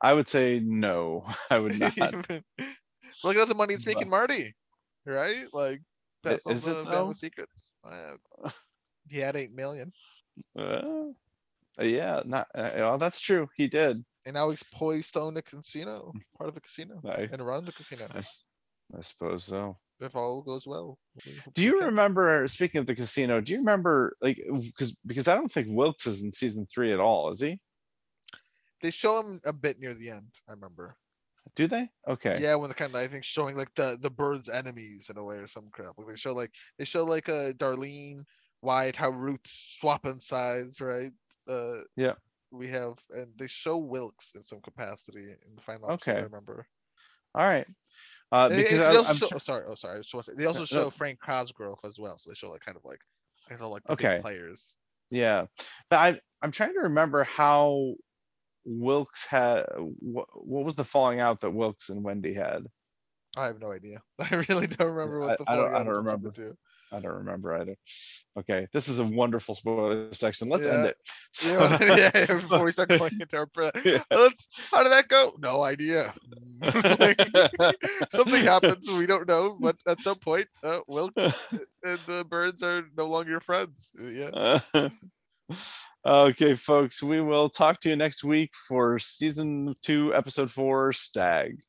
I would say no. *laughs* I would *laughs* not. Look at all the money it's But- making Marty, right? Like that's all is it the family secrets. He had eight million, Uh, yeah, not. Uh, well, that's true. He did. and now he's poised to own a casino, *laughs* part of a casino, I, and run the casino I s- I suppose so. if all goes well. We hope Do you can. remember? Speaking of the casino, do you remember like because because I don't think Wilkes is in season three at all, is he? They show him a bit near the end. I remember. Do they? Okay. Yeah, when they're kind of I think showing like the the Byrde's enemies in a way or some crap. Like they show like they show like uh Darlene, Wyatt, how Ruth's swapping sides, right? Uh Yeah. We have and they show Wilkes in some capacity in the final episode, I Okay. remember. All right. Uh, because they I, show- oh, sorry, oh sorry. I just wanna say- They also show Frank Cosgrove as well, so they show like kind of like I all like Okay. players. yeah, but I I'm trying to remember how Wilkes had what, what was the falling out that Wilkes and Wendy had. I have no idea. *laughs* I really don't remember what I- the I don't- falling I don't remember. the two. I don't remember either. Okay, this is a wonderful spoiler section. Let's end it. Yeah, yeah, *laughs* yeah, before we start going into our pre- *laughs* Yeah. *laughs* let's how did that go? No idea. Like, something happens we don't know, but at some point, uh, Wilkes and the Byrdes are no longer friends. Yeah. okay, folks, we will talk to you next week for season two, episode four, Stag.